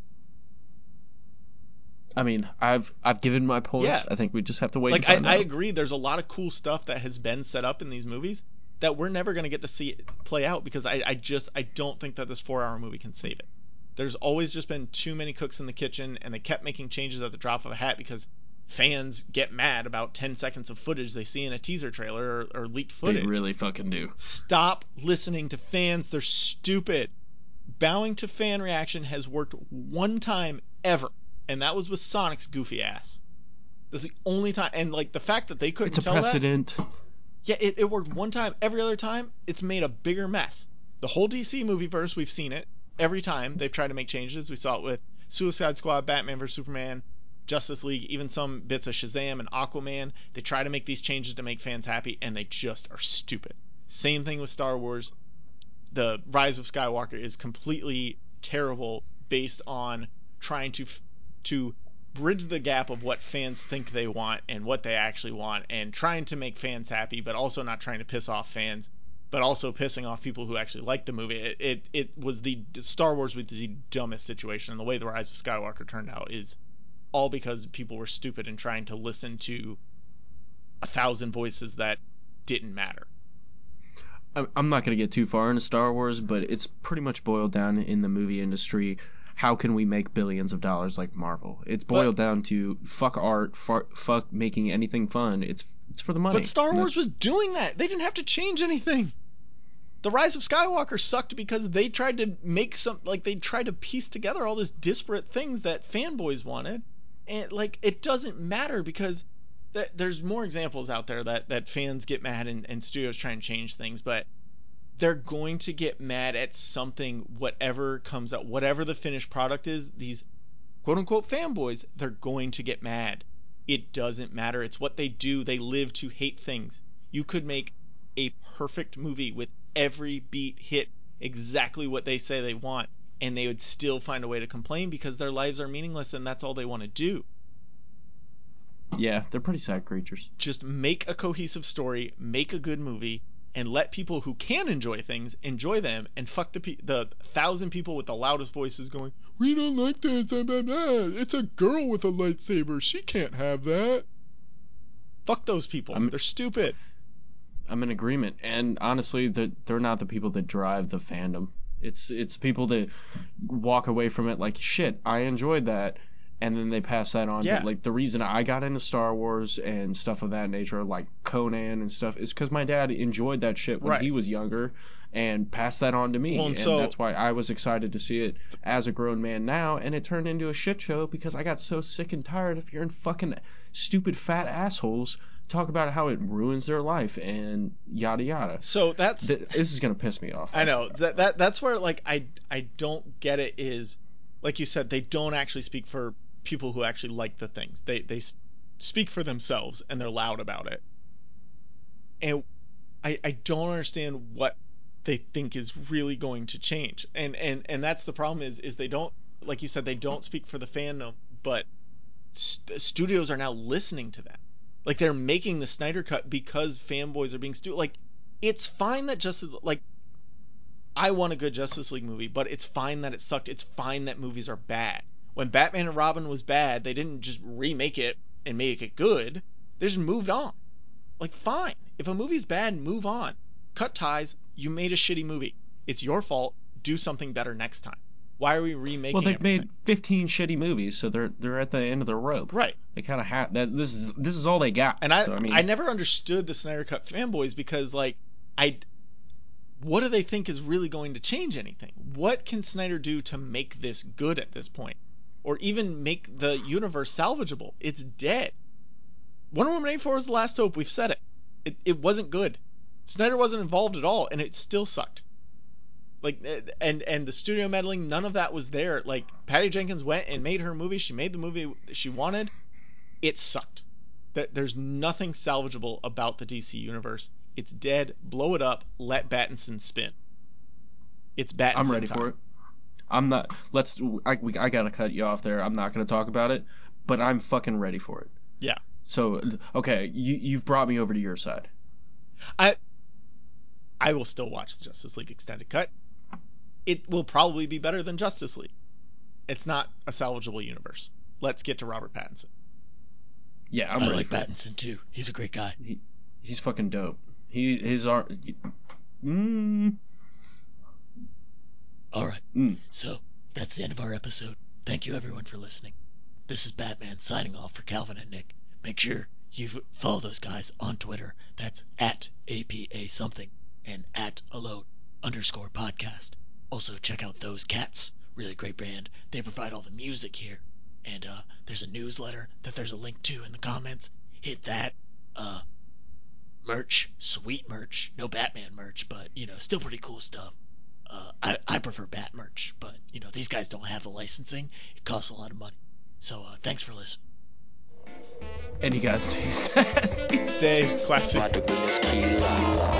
I mean, I've I've given my points. Yeah. I think we just have to wait. like I, I agree there's a lot of cool stuff that has been set up in these movies that we're never going to get to see it play out because I, I just i don't think that this four hour movie can save it there's always just been too many cooks in the kitchen and they kept making changes at the drop of a hat because fans get mad about 10 seconds of footage they see in a teaser trailer or, or leaked footage They really fucking do. stop listening to fans they're stupid bowing to fan reaction has worked one time ever and that was with sonic's goofy ass that's the only time and like the fact that they couldn't It's a tell that precedent. yeah, it, it worked one time. Every other time, it's made a bigger mess. The whole DC movie verse, we've seen it. Every time they've tried to make changes. We saw it with Suicide Squad, Batman vs Superman, Justice League, even some bits of Shazam and Aquaman. They try to make these changes to make fans happy, and they just are stupid. Same thing with Star Wars. The Rise of Skywalker is completely terrible based on trying to to bridge the gap of what fans think they want and what they actually want and trying to make fans happy but also not trying to piss off fans but also pissing off people who actually like the movie it it, it was the Star Wars was the dumbest situation and the way the rise of Skywalker turned out is all because people were stupid and trying to listen to a thousand voices that didn't matter I'm not going to get too far into Star Wars, but it's pretty much boiled down in the movie industry. How can we make billions of dollars like Marvel? It's boiled down to fuck art, fuck, fuck making anything fun. It's it's for the money. But Star Wars was doing that. They didn't have to change anything. The Rise of Skywalker sucked because they tried to make some like they tried to piece together all these disparate things that fanboys wanted. And like it doesn't matter because th- there's more examples out there that that fans get mad and, and studios try and change things, but they're going to get mad at something whatever comes out, whatever the finished product is, these quote unquote fanboys, they're going to get mad. It doesn't matter. It's what they do. They live to hate things. You could make a perfect movie with every beat hit exactly what they say they want, and they would still find a way to complain because their lives are meaningless and that's all they want to do. yeah, they're pretty sad creatures. Just make a cohesive story, make a good movie, and let people who can enjoy things enjoy them, and fuck the pe- the thousand people with the loudest voices going, "We don't like this, blah, blah, blah. It's a girl with a lightsaber. She can't have that." Fuck those people. I'm- They're stupid. I'm in agreement, and honestly, they're, they're not the people that drive the fandom. It's it's people that walk away from it like shit. I enjoyed that, and then they pass that on. Yeah. But like the reason I got into Star Wars and stuff of that nature, like Conan and stuff, is because my dad enjoyed that shit when Right. he was younger, and passed that on to me, Well, and and so- that's why I was excited to see it as a grown man now. And it turned into a shit show because I got so sick and tired of hearing fucking stupid fat assholes talk about how it ruins their life and yada yada. So that's Th- this is gonna piss me off. I know that, that that's where like I I don't get it is like you said they don't actually speak for people who actually like the things. They they speak for themselves and they're loud about it. And I I don't understand what they think is really going to change. And and and that's the problem is is they don't like you said they don't speak for the fandom, but st- studios are now listening to them. Like they're making the Snyder cut because fanboys are being stupid. like it's fine that Justice like I want a good Justice League movie, but it's fine that it sucked. It's fine that movies are bad. When Batman and Robin was bad, they didn't just remake it and make it good. They just moved on. Like fine. If a movie's bad, move on. Cut ties. You made a shitty movie. It's your fault. Do something better next time. Why are we remaking well, they've everything? made 15 shitty movies, so they're they're at the end of their rope. Right. They kind of have that. This is this is all they got. And I, so, I mean, I never understood the Snyder Cut fanboys because like I what do they think is really going to change anything? What can Snyder do to make this good at this point? Or even make the universe salvageable? It's dead. Wonder Woman 84 was the last hope. We've said it. It it wasn't good. Snyder wasn't involved at all and it still sucked. Like eh, and and the studio meddling, none of that was there. Like Patty Jenkins went and made her movie. She made the movie she wanted. It sucked. There's nothing salvageable about the DC universe. It's dead. Blow it up. Let Battinson spin. It's Battinson I'm ready time. for it. I'm not. Let's. I we, I gotta cut you off there. I'm not gonna talk about it, but I'm fucking ready for it. Yeah. So okay, you you've brought me over to your side. I I will still watch the Justice League extended cut. It will probably be better than Justice League. It's not a salvageable universe. Let's get to Robert Pattinson. Yeah, I'm I ready like for it. Pattinson too. He's a great guy. He's fucking dope. He his art. Mm, All right. Mm. So that's the end of our episode. Thank you everyone for listening. This is Batman signing off for Calvin and Nick. Make sure you follow those guys on Twitter. That's at APA something and at alone underscore podcast. Also check out those cats. Really great band. They provide all the music here. And uh, there's a newsletter that there's a link to in the comments. Hit that. Uh, merch, sweet merch. No Batman merch, but you know, still pretty cool stuff. Uh, I, I prefer Bat merch, but you know these guys don't have the licensing. It costs a lot of money. So uh, thanks for listening. and you guys stay sassy. Stay classy. Mata Guinness Kila